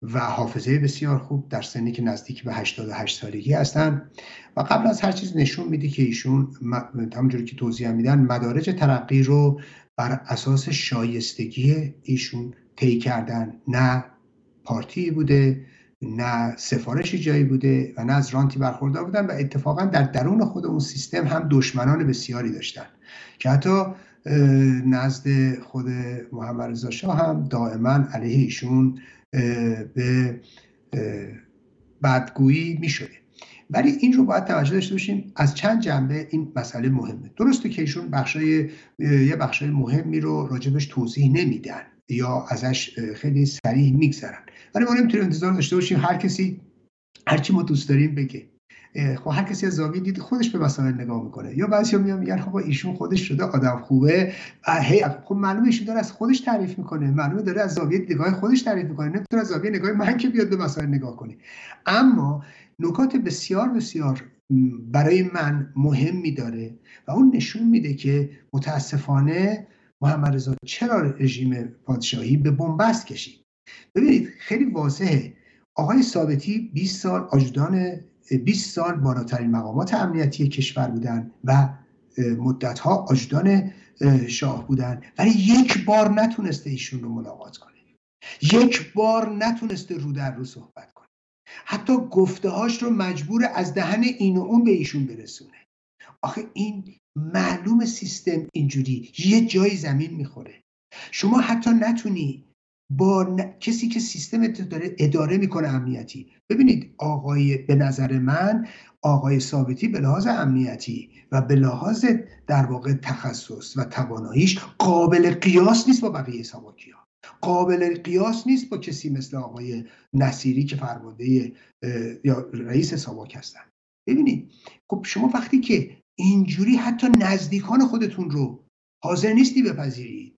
و حافظه بسیار خوب در سنی که نزدیک به 88 سالگی هستن. و قبل از هر چیز نشون میده که ایشون همونجوری که توضیح میدن مدارج ترقی رو بر اساس شایستگی ایشون طی کردن. نه پارتی بوده نه سفارشی جایی بوده و نه از رانتی برخوردار بودن و اتفاقا در درون خود اون سیستم هم دشمنان بسیاری داشتن که حتی نزد خود محمد رضا شاه هم دائما علیه ایشون به بدگویی می شده ولی این رو باید توجه داشته باشیم از چند جنبه این مسئله مهمه. درسته که ایشون بخشای یه بخشای مهمی رو راجبش توضیح نمیدن یا ازش خیلی سریع میگذرن. ولی ما نمی‌تونیم انتظار داشته باشیم هر کسی هرچی ما دوست داریم بگه. خب هر کسی از زاویه دید خودش به مسائل نگاه می‌کنه. یا بعضی میان میگن خب ایشون خودش شده آدم خوبه هی خب معلومه ایشون داره از خودش تعریف می‌کنه. معلومه داره از زاویه نگاه خودش تعریف می‌کنه. نمی‌تونه از زاویه نگاه من که بیاد به مسائل نگاه کنه. اما نکات بسیار بسیار برای من مهمی داره و اون نشون میده که متاسفانه محمد رضا چرا رژیم پادشاهی به بنبست کشید. ببینید خیلی واضحه. آقای ثابتی 20 سال آجودان 20 سال بالاترین مقامات امنیتی کشور بودن و مدت ها آجودان شاه بودن. ولی یک بار نتونسته ایشون رو ملاقات کنه. یک بار نتونسته رو در رو صحبت کنه. حتی گفته هاش رو مجبور از دهن این و اون به ایشون برسونه. آخه این معلوم سیستم اینجوری. یه جایی زمین می‌خوره. شما حتی نتونی با کسی که سیستم داره اداره می‌کنه امنیتی. ببینید آقای به نظر من آقای ثابتی به لحاظ امنیتی و به لحاظ در واقع تخصص و تواناییش قابل قیاس نیست با بقیه سواکی ها قابل قیاس نیست با کسی مثل آقای نصیری که فرمانده یا رئیس ساواک هستن. ببینید خب شما وقتی که اینجوری حتی نزدیکان خودتون رو حاضر نیستی بپذیرید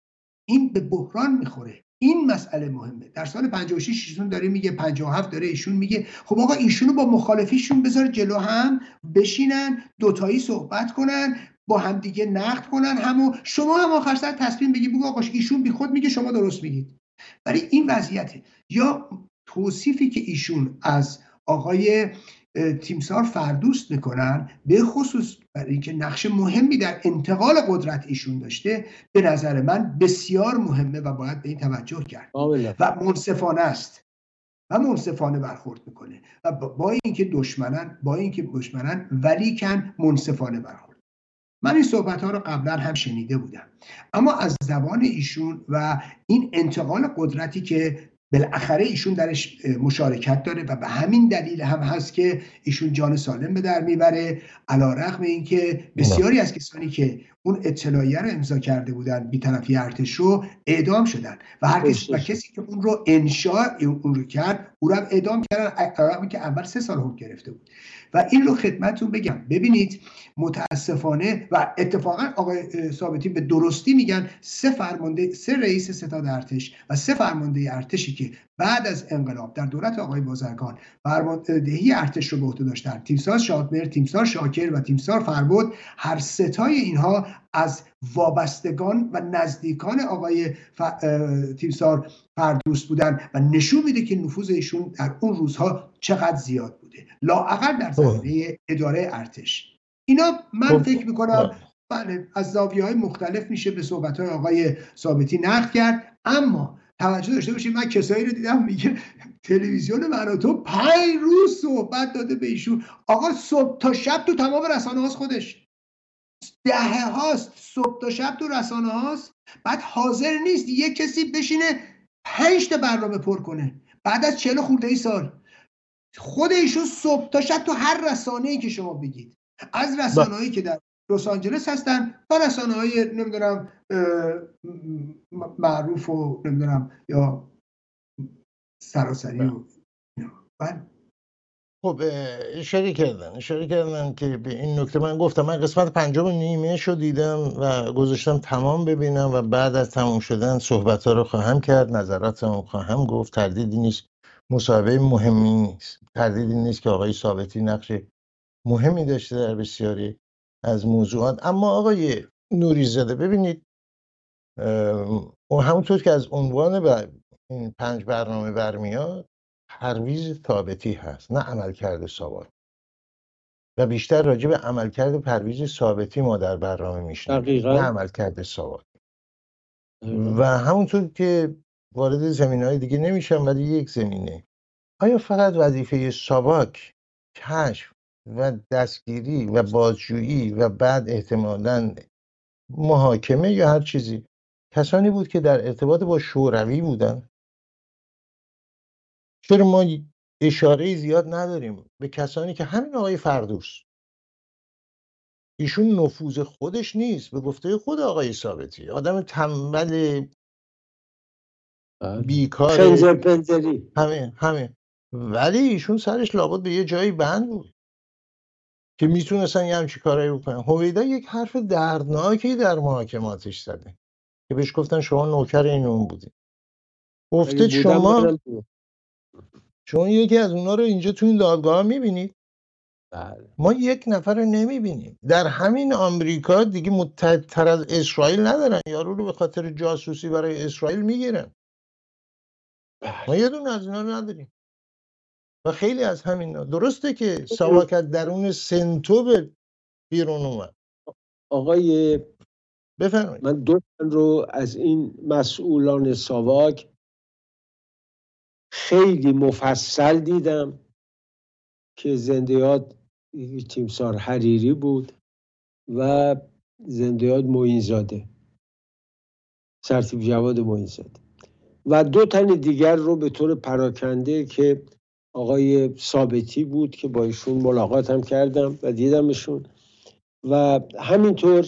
این به بحران می‌خوره. این مسئله مهمه. در سال 56 ایشون داره میگه 57 داره ایشون میگه خب آقا ایشونو با مخالفیشون بذار جلو هم بشینن دوتایی صحبت کنن با هم دیگه نقد کنن همو. شما هم آخر سر تصمیم بگی بگو آقا ایشون بی خود میگه شما درست میگید. ولی این وضعیته. یا توصیفی که ایشون از آقای تیمسار فردوست می‌کنن به خصوص برای اینکه نقش مهمی در انتقال قدرت ایشون داشته به نظر من بسیار مهمه و باید به این توجه کرد. و منصفانه است. و منصفانه برخورد می‌کنه. و با اینکه دشمنن با اینکه دشمنن ولی کن منصفانه برخورد. من این صحبت ها رو قبلا هم شنیده بودم. اما از زبان ایشون و این انتقال قدرتی که بالاخره ایشون درش مشارکت داره و به همین دلیل هم هست که ایشون جان سالم به در می‌بره علا رقم اینکه بسیاری از کسانی که اون اطلاعیه رو امضا کرده بودن بیطرفی ارتش رو اعدام شدن. و هر کسی, و کسی که اون رو انشاء اون رو کرد او رو هم اعدام کردن که اول سه سال حکم گرفته بود. و این رو خدمتتون بگم. ببینید متاسفانه و اتفاقا آقای ثابتی به درستی میگن سه فرمانده سه رئیس ستاد ارتش و سه فرمانده ارتشی که بعد از انقلاب در دولت آقای بازرگان فرماندهی ارتش رو به عهده داشتن. تیمسار شادمر تیمسار شاکر و تیمسار فربود هر ستای اینها از وابستگان و نزدیکان آقای ف... تیمسار فردوست بودن و نشون میده که نفوذ ایشون در اون روزها چقدر زیاد بوده. لاعقل در خب. زمینه اداره ارتش. اینا من خب. فکر می‌کنم بله از زاویه های مختلف میشه به صحبت های آقای ثابتی نقد کرد. اما توجه داشته باشید من کسایی رو دیدم میگه تلویزیون من تو پنج روز صحبت داده به ایشون. آقا صبح تا شب تو تمام رسانه هاست خودش. دهه هاست صبح تا شب تو رسانه هاست. بعد حاضر نیست یه کسی بشینه پنج تا برنامه پر کنه. بعد از چهل خورده ای سال. خود ایشون صبح تا شب تو هر رسانه ای که شما بگید. از رسانه هایی که در لس آنجلس هستن و رسانه های نمی‌دونم معروف و نمی‌دونم یا سراسری و بله. خب اشاره کردن. اشاره کردن که به این نکته من گفتم. من قسمت پنجم نیمه شو دیدم و گذاشتم تمام ببینم و بعد از تمام شدن صحبت ها رو خواهم کرد. نظراتم خواهم گفت. تردیدی نیست. مصاحبه مهمی نیست. تردیدی نیست که آقای ثابتی نقش مهمی داشته در بسیاری از موضوعات. اما آقای نوری زده ببینید همونطور که از عنوان بر این پنج برنامه برمیاد پرویز ثابتی هست نه عملکرد ساواک و بیشتر راجع به عملکرد پرویز ثابتی ما در برنامه میشنیم نه عملکرد ساواک و همونطور که وارد زمین های دیگه نمیشم ولی یک زمینه. آیا فقط وظیفه ساواک کشف و دستگیری و بازجویی و بعد احتمالا محاکمه یا هر چیزی. کسانی بود که در ارتباط با شوروی بودن. چرا ما اشاره زیاد نداریم به کسانی که همین آقای فردوس. ایشون نفوذ خودش نیست به گفته خود آقای ثابتی. آدم تنبل بله. بیکار همه همه ولی ایشون سرش لابد به یه جایی بند بود. که می‌تونستن یه همچی کارایی بکنن. هویدا یک حرف دردناکی در محاکماتش زده که بهش گفتن شما نوکر این اون بودی گفته شما شما یکی از اونا رو اینجا تو این دادگاه می‌بینید؟ بله. ما یک نفر رو نمی‌بینیم. در همین آمریکا دیگه متحدتر از اسرائیل ندارن. یارو رو به خاطر جاسوسی برای اسرائیل می‌گیرن. ما یه دونه از اینا رو نداریم. و خیلی از همین درسته که ساواک از درون سنتو به بیرون اومد. آقای بفرمایید. من دو تن رو از این مسئولان ساواک خیلی مفصل دیدم که زنده یاد تیمسار حریری بود و زنده یاد معینزاده. سرتیب جواد معینزاده. و دو تن دیگر رو به طور پراکنده که آقای ثابتی بود که با ایشون ملاقات هم کردم و دیدمشون. و همینطور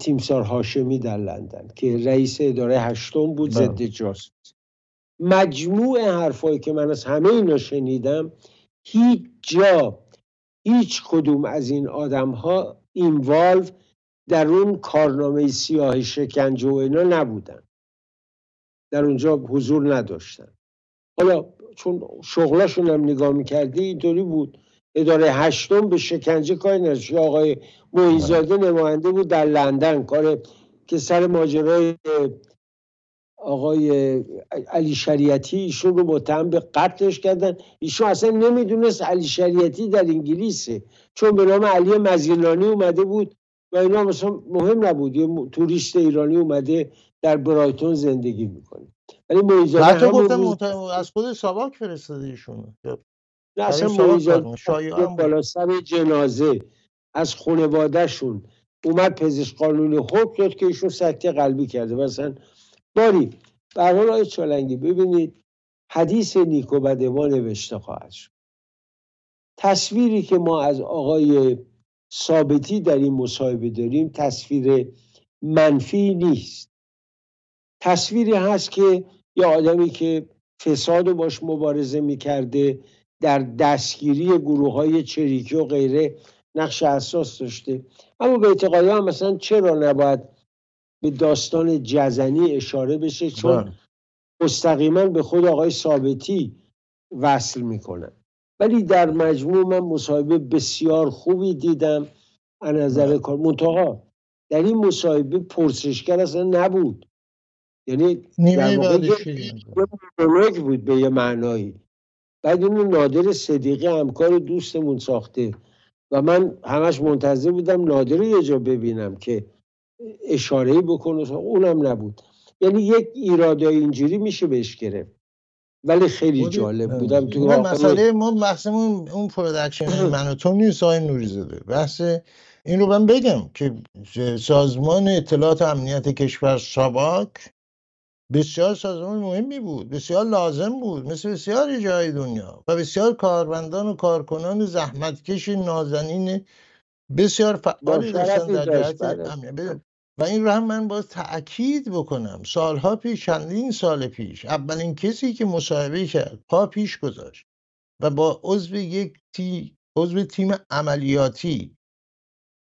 تیمسار هاشمی در لندن که رئیس اداره هشتم بود بله. ضد جاسوس. مجموع حرفایی که من از همه اینا شنیدم هیچ جا هیچ کدوم از این آدم ها اینوالو در اون کارنامه سیاه شکنجه و اینا نبودن. در اونجا حضور نداشتن. حالا چون شغلاشون هم نگاه می‌کردی اینطوری بود. اداره هشتم به شکنجه کاری نداشت. آقای معینزاده نماینده بود در لندن. کار که سر ماجرای آقای علی شریعتی ایشون رو متهم به قتلش کردن. ایشون اصلا نمی‌دونست علی شریعتی در انگلیسه. چون به نام علی مزیلانی اومده بود و اینا مثلا مهم نبود. یه توریست ایرانی اومده در برایتون زندگی می‌کنه. ولی معینزاده حتی گفتم روز- از خود ساواک فرستاده ایشون نه برای اصلا بود. بالا سر جنازه از خانوادهشون اومد پزشک قانونی حکم داد که ایشون سکته قلبی کرده. مثلا باری به هر حال آقای چالنگی ببینید حدیث نیک و بد ما نوشته خواهد شد. تصویری که ما از آقای ثابتی در این مصاحبه داریم تصویر منفی نیست. تصویری هست که یه آدمی که فساد رو باش مبارزه می‌کرده در دستگیری گروه های چریکی و غیره نقش اساس داشته اما به اعتقاد هم مثلا چرا نباید به داستان جزنی اشاره بشه چون بله. مستقیما به خود آقای ثابتی وصل می‌کنن ولی در مجموع من مصاحبه بسیار خوبی دیدم از نظر بله. کار منتها در این مصاحبه پرسشگر اصلا نبود یعنی در واقع مونولوگ بود به یه معنایی. بعد اینو نادر صدیقی همکار دوستمون ساخته و من همش منتظر بودم نادر یه جا ببینم که اشاره بکنه اونم نبود. یعنی یک ایراده اینجوری میشه بهش گرفت. ولی خیلی جالب بودم تو مسئله ما بحثمون اون پرودکشن من و تو نیست آقای نوری زاده بحث این رو من بگم که سازمان اطلاعات امنیت کشور ساباک بسیار سازمان مهمی بود بسیار لازم بود مثل بسیاری جای دنیا و بسیار کارمندان و کارکنان زحمتکش نازنین بسیار فعالی با داشتن در داشت، جهت بله. امنیت. و این رو هم من باز تأکید بکنم. سالها پیش چندین سال پیش اولین کسی که مصاحبه کرد پا پیش گذاشت و با عضو یک تی عضو تیم عملیاتی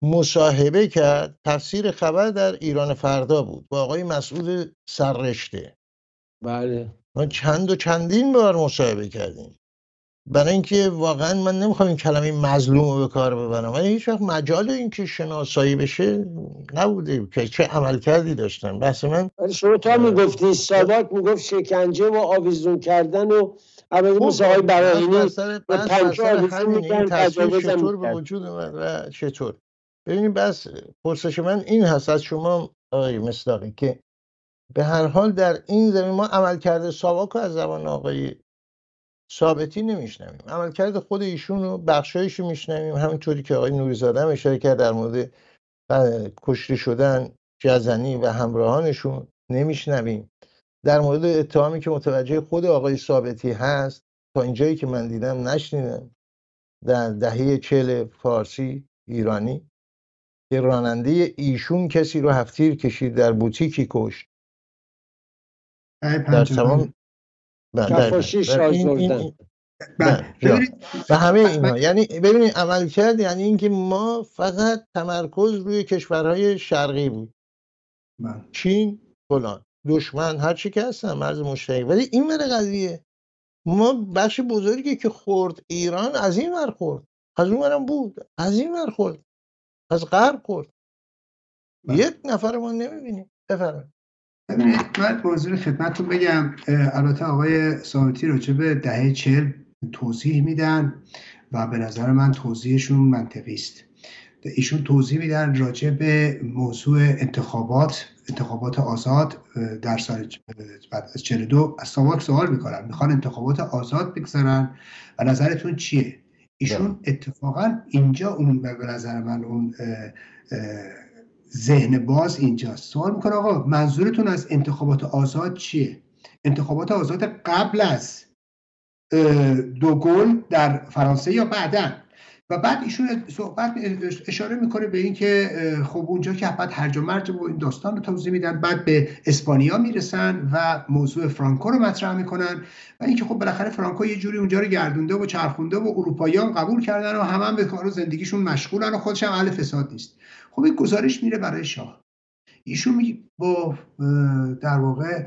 مصاحبه کرد تفسیر خبر در ایران فردا بود با آقای مسعود سررشته. بله. ما چند و چندین بار مصاحبه کردیم. برای اینکه واقعا من نمی‌خوام این کلمه مظلوم رو به کار ببرم ولی هیچ وقت مجال اینکه شناسایی بشه نبوده که چه عملکردی داشتن. بحث من ولی شما تا می‌گفتی ساواک می‌گفت شکنجه و آویزون کردن و البته مثل آقای براهینی خب، بحث بر سر- به پنجه آویزون همینه این می‌کرد، تصویر تجاوز هم چطور به. وجود اومد و چطور؟ ببینید بس پرسش من این هست. از شما آقای مصداقی که به هر حال در این زمین ما عملکرد ساواک از زبان آقای ثابتی نمیشنویم. عملکرد خود ایشون رو بخشایش رو میشنویم. همینطوری که آقای نوریزاده هم اشاره کرد در مورد کشته شدن جزنی و همراهانشون نمیشنویم. در مورد اتهامی که متوجه خود آقای ثابتی هست تا اینجایی که من دیدم نشنیدم در دهه چل فارسی ایرانی. که راننده ایشون کسی رو هفتیر کشید در بوتیکی کشت. در 59. تمام بله،. این- بله، و همه اینا. یعنی ببینید عمل کرد یعنی اینکه ما فقط تمرکز روی کشورهای شرقی بود. چین فلان. دشمن هر چی که هستن مرز مشترک ولی این مره قضیه ما بخش بزرگی که خورد ایران از این ور خورد. از اون بود. از این ور خورد. از غرب خورد. بله. یک نفر ما نمی‌بینیم. بفرمایید. ببینید من موضوع خدمتتون بگم. البته آقای سامتی راجع به دهه چهل توضیح میدن و به نظر من توضیحشون منطقی است. ایشون توضیح میدن راجع به موضوع انتخابات انتخابات آزاد در سال بعد از 42 از سواک سوال می‌کنن می‌خوان انتخابات آزاد بگذارن و نظرتون چیه؟ ایشون بله. اتفاقا اینجا اون به نظر من اون ذهن باز اینجاست سوال می‌کنه آقا منظورتون از انتخابات آزاد چیه انتخابات آزاد قبل از دوگل در فرانسه یا بعدا و بعد ایشون صحبت اشاره می‌کنه به اینکه خب اونجا که بعد هرج و مرج و این داستان رو توضیح میدن بعد به اسپانیا می‌رسن و موضوع فرانکو رو مطرح می‌کنن و اینکه خب بالاخره فرانکو یه جوری اونجا رو گردونده و چرخونده و اروپاییان قبول کردن و همه هم به کار زندگیشون مشغولن و خودش هم اهل فساد نیست. خب این گزارش میره برای شاه. ایشون با در واقع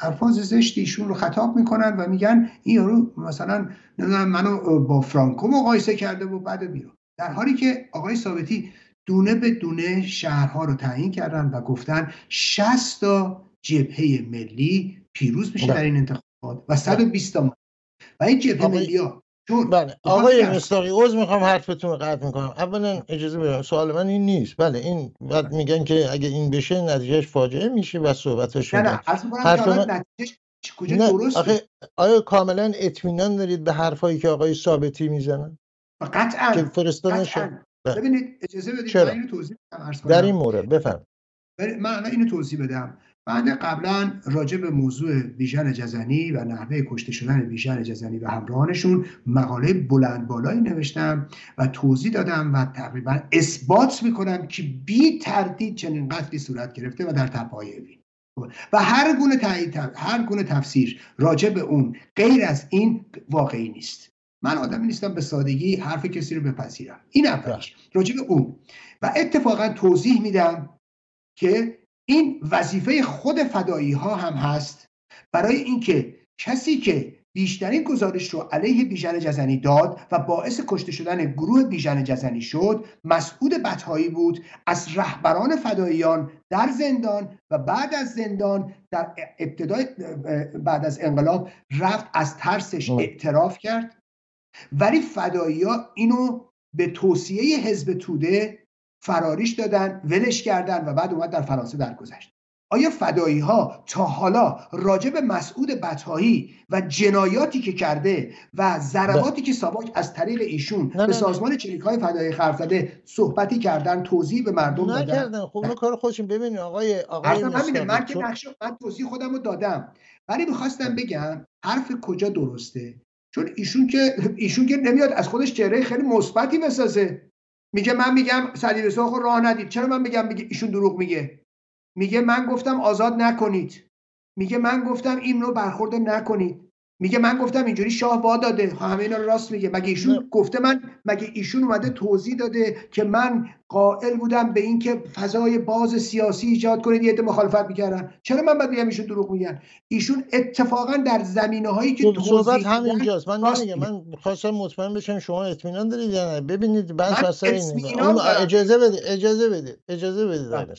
الفاظ زشتی ایشون رو خطاب می‌کنن و میگن این یارو مثلا نمی‌دونم منو با فرانکو مقایسه کرده و بعد بیرون در حالی که آقای ثابتی دونه به دونه شهرها رو تعیین کردن و گفتن 60 تا جبهه ملی پیروز میشه بله. در این انتخابات و 120 تا و این جبهه ملی ها بله آقای مستاقی عوض می‌خوام حرفتون رو قطع می‌کنم. اولا اجازه بدم سوال من این نیست. بله این بعد میگن که اگه این بشه نتیجهش فاجعه میشه و صحبتش نه نه حرف من کجا درست آخه آیا کاملا اطمینان دارید به حرفایی که آقای ثابتی می‌زنن؟ قطعا که فرستادن بله. ببینید اجازه بدید من اینو توضیح بدم در این مورد بفهم من اینو توضیح بدم. بعد قبلا راجع به موضوع بیژن جزنی و نحوه کشته شدن بیژن جزنی و همراهانشون مقاله بلند بالایی نوشتم و توضیح دادم و تقریبا اثبات می‌کنم که بی تردید چنین قتلی صورت گرفته و در تپایوی و هر گونه تایید هر گونه تفسیر راجع به اون غیر از این واقعی نیست. من آدمی نیستم به سادگی حرف کسی رو بپذیرم. این اولش. راجع به اون. و اتفاقا توضیح میدم که این وظیفه خود فدایی ها هم هست. برای اینکه کسی که بیشترین گزارش رو علیه بیژن جزنی داد و باعث کشته شدن گروه بیژن جزنی شد مسعود بطهایی بود از رهبران فداییان در زندان و بعد از زندان در ابتدای بعد از انقلاب رفت از ترسش اعتراف کرد. ولی فدایی ها اینو به توصیه حزب توده فراریش دادن ولش کردن و بعد اومد در فرانسه درگذشت. آیا فدایی ها تا حالا راجع به مسعود بطهایی و جنایاتی که کرده و ضرباتی که ساواک از طریق ایشون به سازمان چریک های فدایی خرف زده صحبتی کردن توضیح به مردم دادن؟ نکردن. خب کار خودشون. ببینید آقای آقای من که نقشه من توضیح خودم رو دادم. ولی می‌خواستم بگم حرف کجا درسته؟ چون ایشون که ایشون که نمیاد از خودش چهره خیلی مثبتی بسازه. میگه من میگم صلیب سرخ راه ندید. چرا من میگم میگه ایشون دروغ میگه؟ میگه من گفتم آزاد نکنید. میگه من گفتم این رو برخورد نکنید. میگه من گفتم اینجوری شاه وا داده. همه اینا راست میگه. مگه ایشون گفته من مگه ایشون اومده توضیح داده که من قائل بودم به اینکه فضای باز سیاسی ایجاد کنید یه مخالفت می‌کردن؟ چرا من باید بگم ایشون دروغ میگن؟ ایشون اتفاقا در زمینه هایی که خب، صحبت همینجاست. من نمیگم. من خواستم مطمئن بشم شما اطمینان دارید یا نه. ببینید بحث اصلا اجازه بدید. اجازه بدید. اجازه بدید. بله.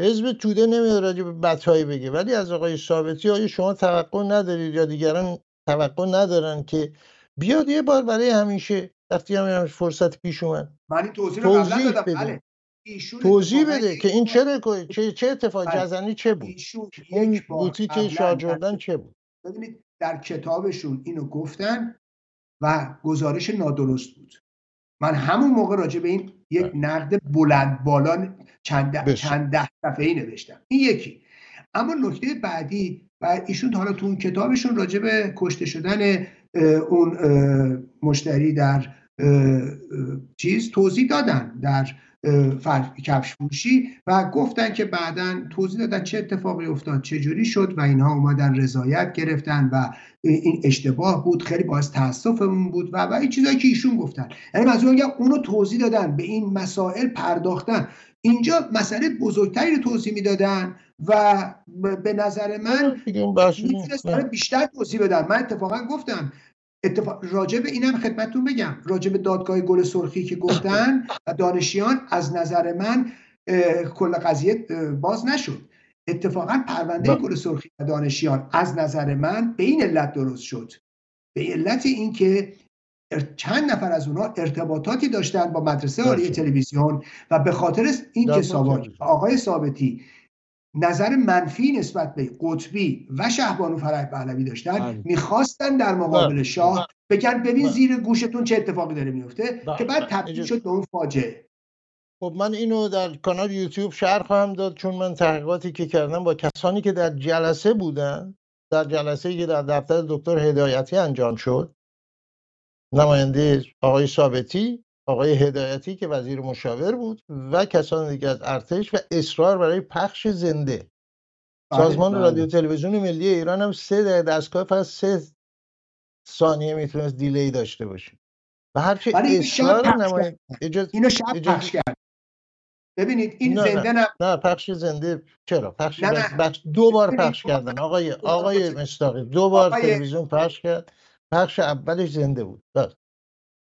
حزب توده نمیاد راجع به بدهایی بگه. ولی از آقای ثابتی آیا شما توقع ندارید یا دیگران توقع ندارن که بیاد یه بار برای همیشه وقتی هم فرصت پیش اومد؟ من این توضیح رو دادم. بله. توضیح بده که این چه چه چه اتفاق بله. جزنی چه بود؟ اون بوتیک شاه چه بود؟ ببینید در کتابشون اینو گفتن و گزارش نادرست بود. من همون موقع راجع به این یک بله. نقد بلند بالا چند, چند ده صفحه ای نوشتم. این یکی. اما نکته بعدی و ایشون حالا تو اون کتابشون راجع به کشته شدن اون مشتری در چیز توضیح دادن در کفش فروشی و گفتن که بعدا توضیح دادن چه اتفاقی افتاد چه جوری شد و اینها اومدن رضایت گرفتن و این اشتباه بود خیلی باعث تاسفمون بود و و این چیزایی که ایشون گفتن. یعنی منظورم میگم اونو توضیح دادن به این مسائل پرداختن. اینجا مسئله بزرگتری رو توضیح می‌دادن و به نظر من می‌تونست بیشتر توضیح بدن. من اتفاقا گفتم اتفاق راجب اینم خدمتتون بگم. راجب دادگاه گل سرخی که گفتن و دانشیان از نظر من کل قضیه باز نشد. اتفاقا پرونده گل سرخی و دانشیان از نظر من به این علت درست شد. به علت اینکه چند نفر از اونها ارتباطاتی داشتن با مدرسه عالی تلویزیون و به خاطر این که آقای ثابتی نظر منفی نسبت به قطبی و شهبانو فرح پهلوی داشتن بله. می‌خواستن در مقابل بله. شاه بگن ببین بله. زیر گوشتون چه اتفاقی داره میفته که بعد تبدیل شد به اون فاجعه خب من اینو در کانال یوتیوب شرح خواهم داد چون من تحقیقاتی که کردم با کسانی که در جلسه بودن در جلسه که در دفتر دکتر هدایتی انجام شد نماینده آقای ثابتی آقای هدایتی که وزیر مشاور بود و کسان دیگه از ارتش و اصرار برای پخش زنده. بله، سازمان بله. رادیو تلویزیون ملی ایران هم سه دستگاه فقط سه ثانیه می‌تونست دیلی داشته باشه. و هرچی اصرار نماید اینو شب پخش کرد. ببینید این نه زنده نه. نه پخش زنده چرا؟ پخش نه بخش دو بار پخش کردن. آقای آقای مستاقی دو بار تلویزیون پخش کرد. پخش اولش زنده بود. بس.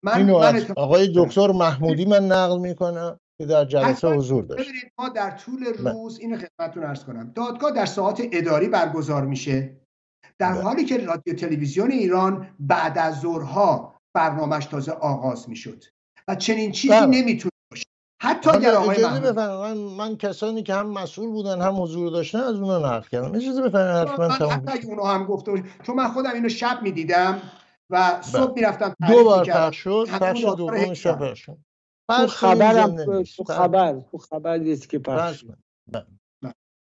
من, اینو من آقای دکتر محمودی من نقل می‌کنم که در جلسه حضور داشت. ببینید ما در طول روز اینو خدمتتون عرض کنم. دادگاه در ساعت اداری برگزار میشه. در بله. حالی که رادیو تلویزیون ایران بعد از ظهرها برنامهش تازه آغاز می‌شد و چنین چیزی بله. نمی‌تونه باشه. حتی اگر آقای من, من کسانی که هم مسئول بودن هم حضور داشتن از اونها نقل کردم. اجازه بفرمایید حرف من حتی اگه اونها هم گفته چون من خودم اینو شب می‌دیدم. و صبح بله. می‌رفتم دو بار پخش شد پخش دومش پخش شد تو خبرم تو خبر تو خبر نیست که پخش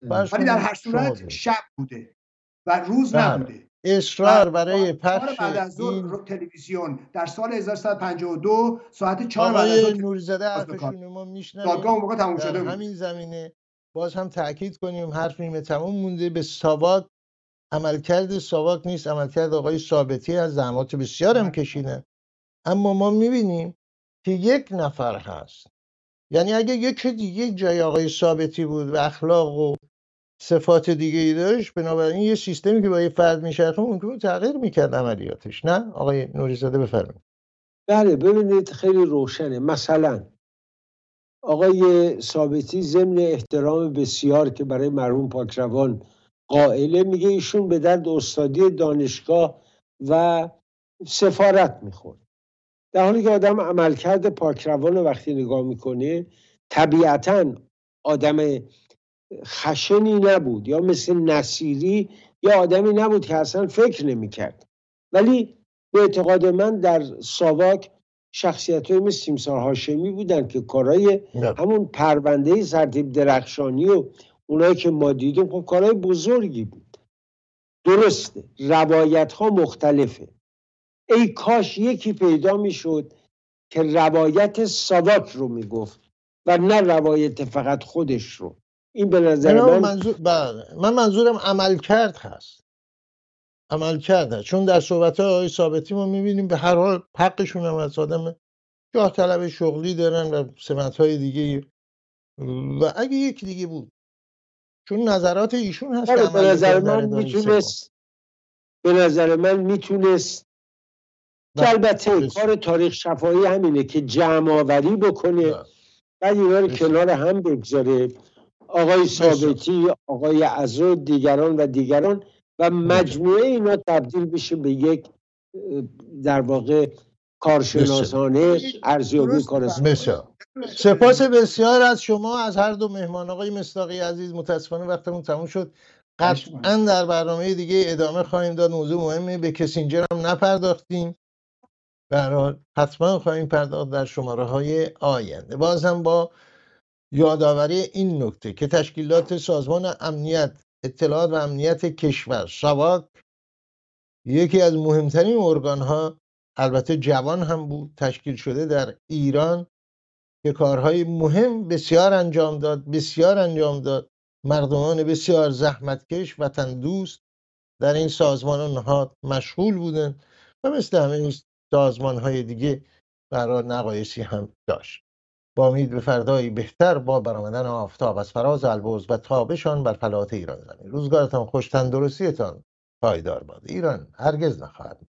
ولی در هر صورت شب بوده و روز بله. نبوده. اصرار برای پخش بعد از این... تلویزیون در سال 1352 ساعت 4 بعد از نوریزاده حرفشون ما میشنویم. دادگاه اون موقع تموم شده بود. همین زمینه باز هم تاکید کنیم حرف نیمه تموم مونده. به ساواک عملکرد ساواک نیست عملکرد آقای ثابتی از زحمات بسیار هم کشیدن اما ما می‌بینیم که یک نفر هست. یعنی اگه یک دیگه جای آقای ثابتی بود و اخلاق و صفات دیگه ای داشت بنابراین یه سیستمی که با یه فرد میشه ممکن تغییر می‌کرد عملیاتش. نه؟ آقای نوریزاده بفرمایید. بله ببینید خیلی روشنه. مثلا آقای ثابتی ضمن احترام بسیار که برای مرحوم پاکروان قائله میگه ایشون به درد استادی دانشگاه و سفارت می‌خورد. در حالی که آدم عملکرد پاکروان وقتی نگاه می‌کنه طبیعتا آدم خشنی نبود یا مثل نصیری یا آدمی نبود که اصلا فکر نمی‌کرد. ولی به اعتقاد من در ساواک شخصیت های مثل تیمسار هاشمی بودن که کارای همون پرونده سرتیب درخشانی و اونایی که ما دیدیم خب کارهای بزرگی بود. درسته روایت ها مختلفه. ای کاش یکی پیدا می‌شد که روایت ساواک رو می‌گفت و نه روایت فقط خودش رو. این به نظر من منظور بله. من منظورم عمل کرد هست. عمل کرده چون در صحبت های آقای ثابتی ما می‌بینیم به هر حال حقشون هم از آدم جاه طلب شغلی دارن و سمت های دیگه. و اگه یکی دیگه بود چون نظرات ایشون هست که به نظر من می‌تونست به نظر من می‌تونست که البته کار تاریخ شفایی همینه که جمع آوری بکنه. بعد اینا رو کنار هم بگذاره. آقای ثابتی آقای عزو دیگران و دیگران و مجموعه اینا تبدیل بشه به یک در واقع کارشناسانه ارزیابی کارشناسانه سپاس بسیار از شما از هر دو مهمان آقای مستاقی عزیز. متاسفانه وقتمون تموم شد. قطعا در برنامه دیگه ادامه خواهیم داد. موضوع مهمی به کسینجر هم نپرداختیم. برحال حتما خواهیم پرداخت در شماره های آینده. بازم با یادآوری این نکته که تشکیلات سازمان امنیت اطلاعات و امنیت کشور سواک یکی از مهمترین ارگان ها البته جوان هم بود تشکیل شده در ایران که کارهای مهم بسیار انجام داد بسیار انجام داد. مردمان بسیار زحمتکش وطن دوست در این سازمان و نهاد مشغول بودن و مثل همه سازمان های دیگه برای نقایسی هم داشت. با امید به فردایی بهتر با برآمدن آفتاب از فراز البرز و تابشان بر فلات ایران زمین. روزگارتان خوش تندرستیتان پایدار باد. ایران هرگز نخواهد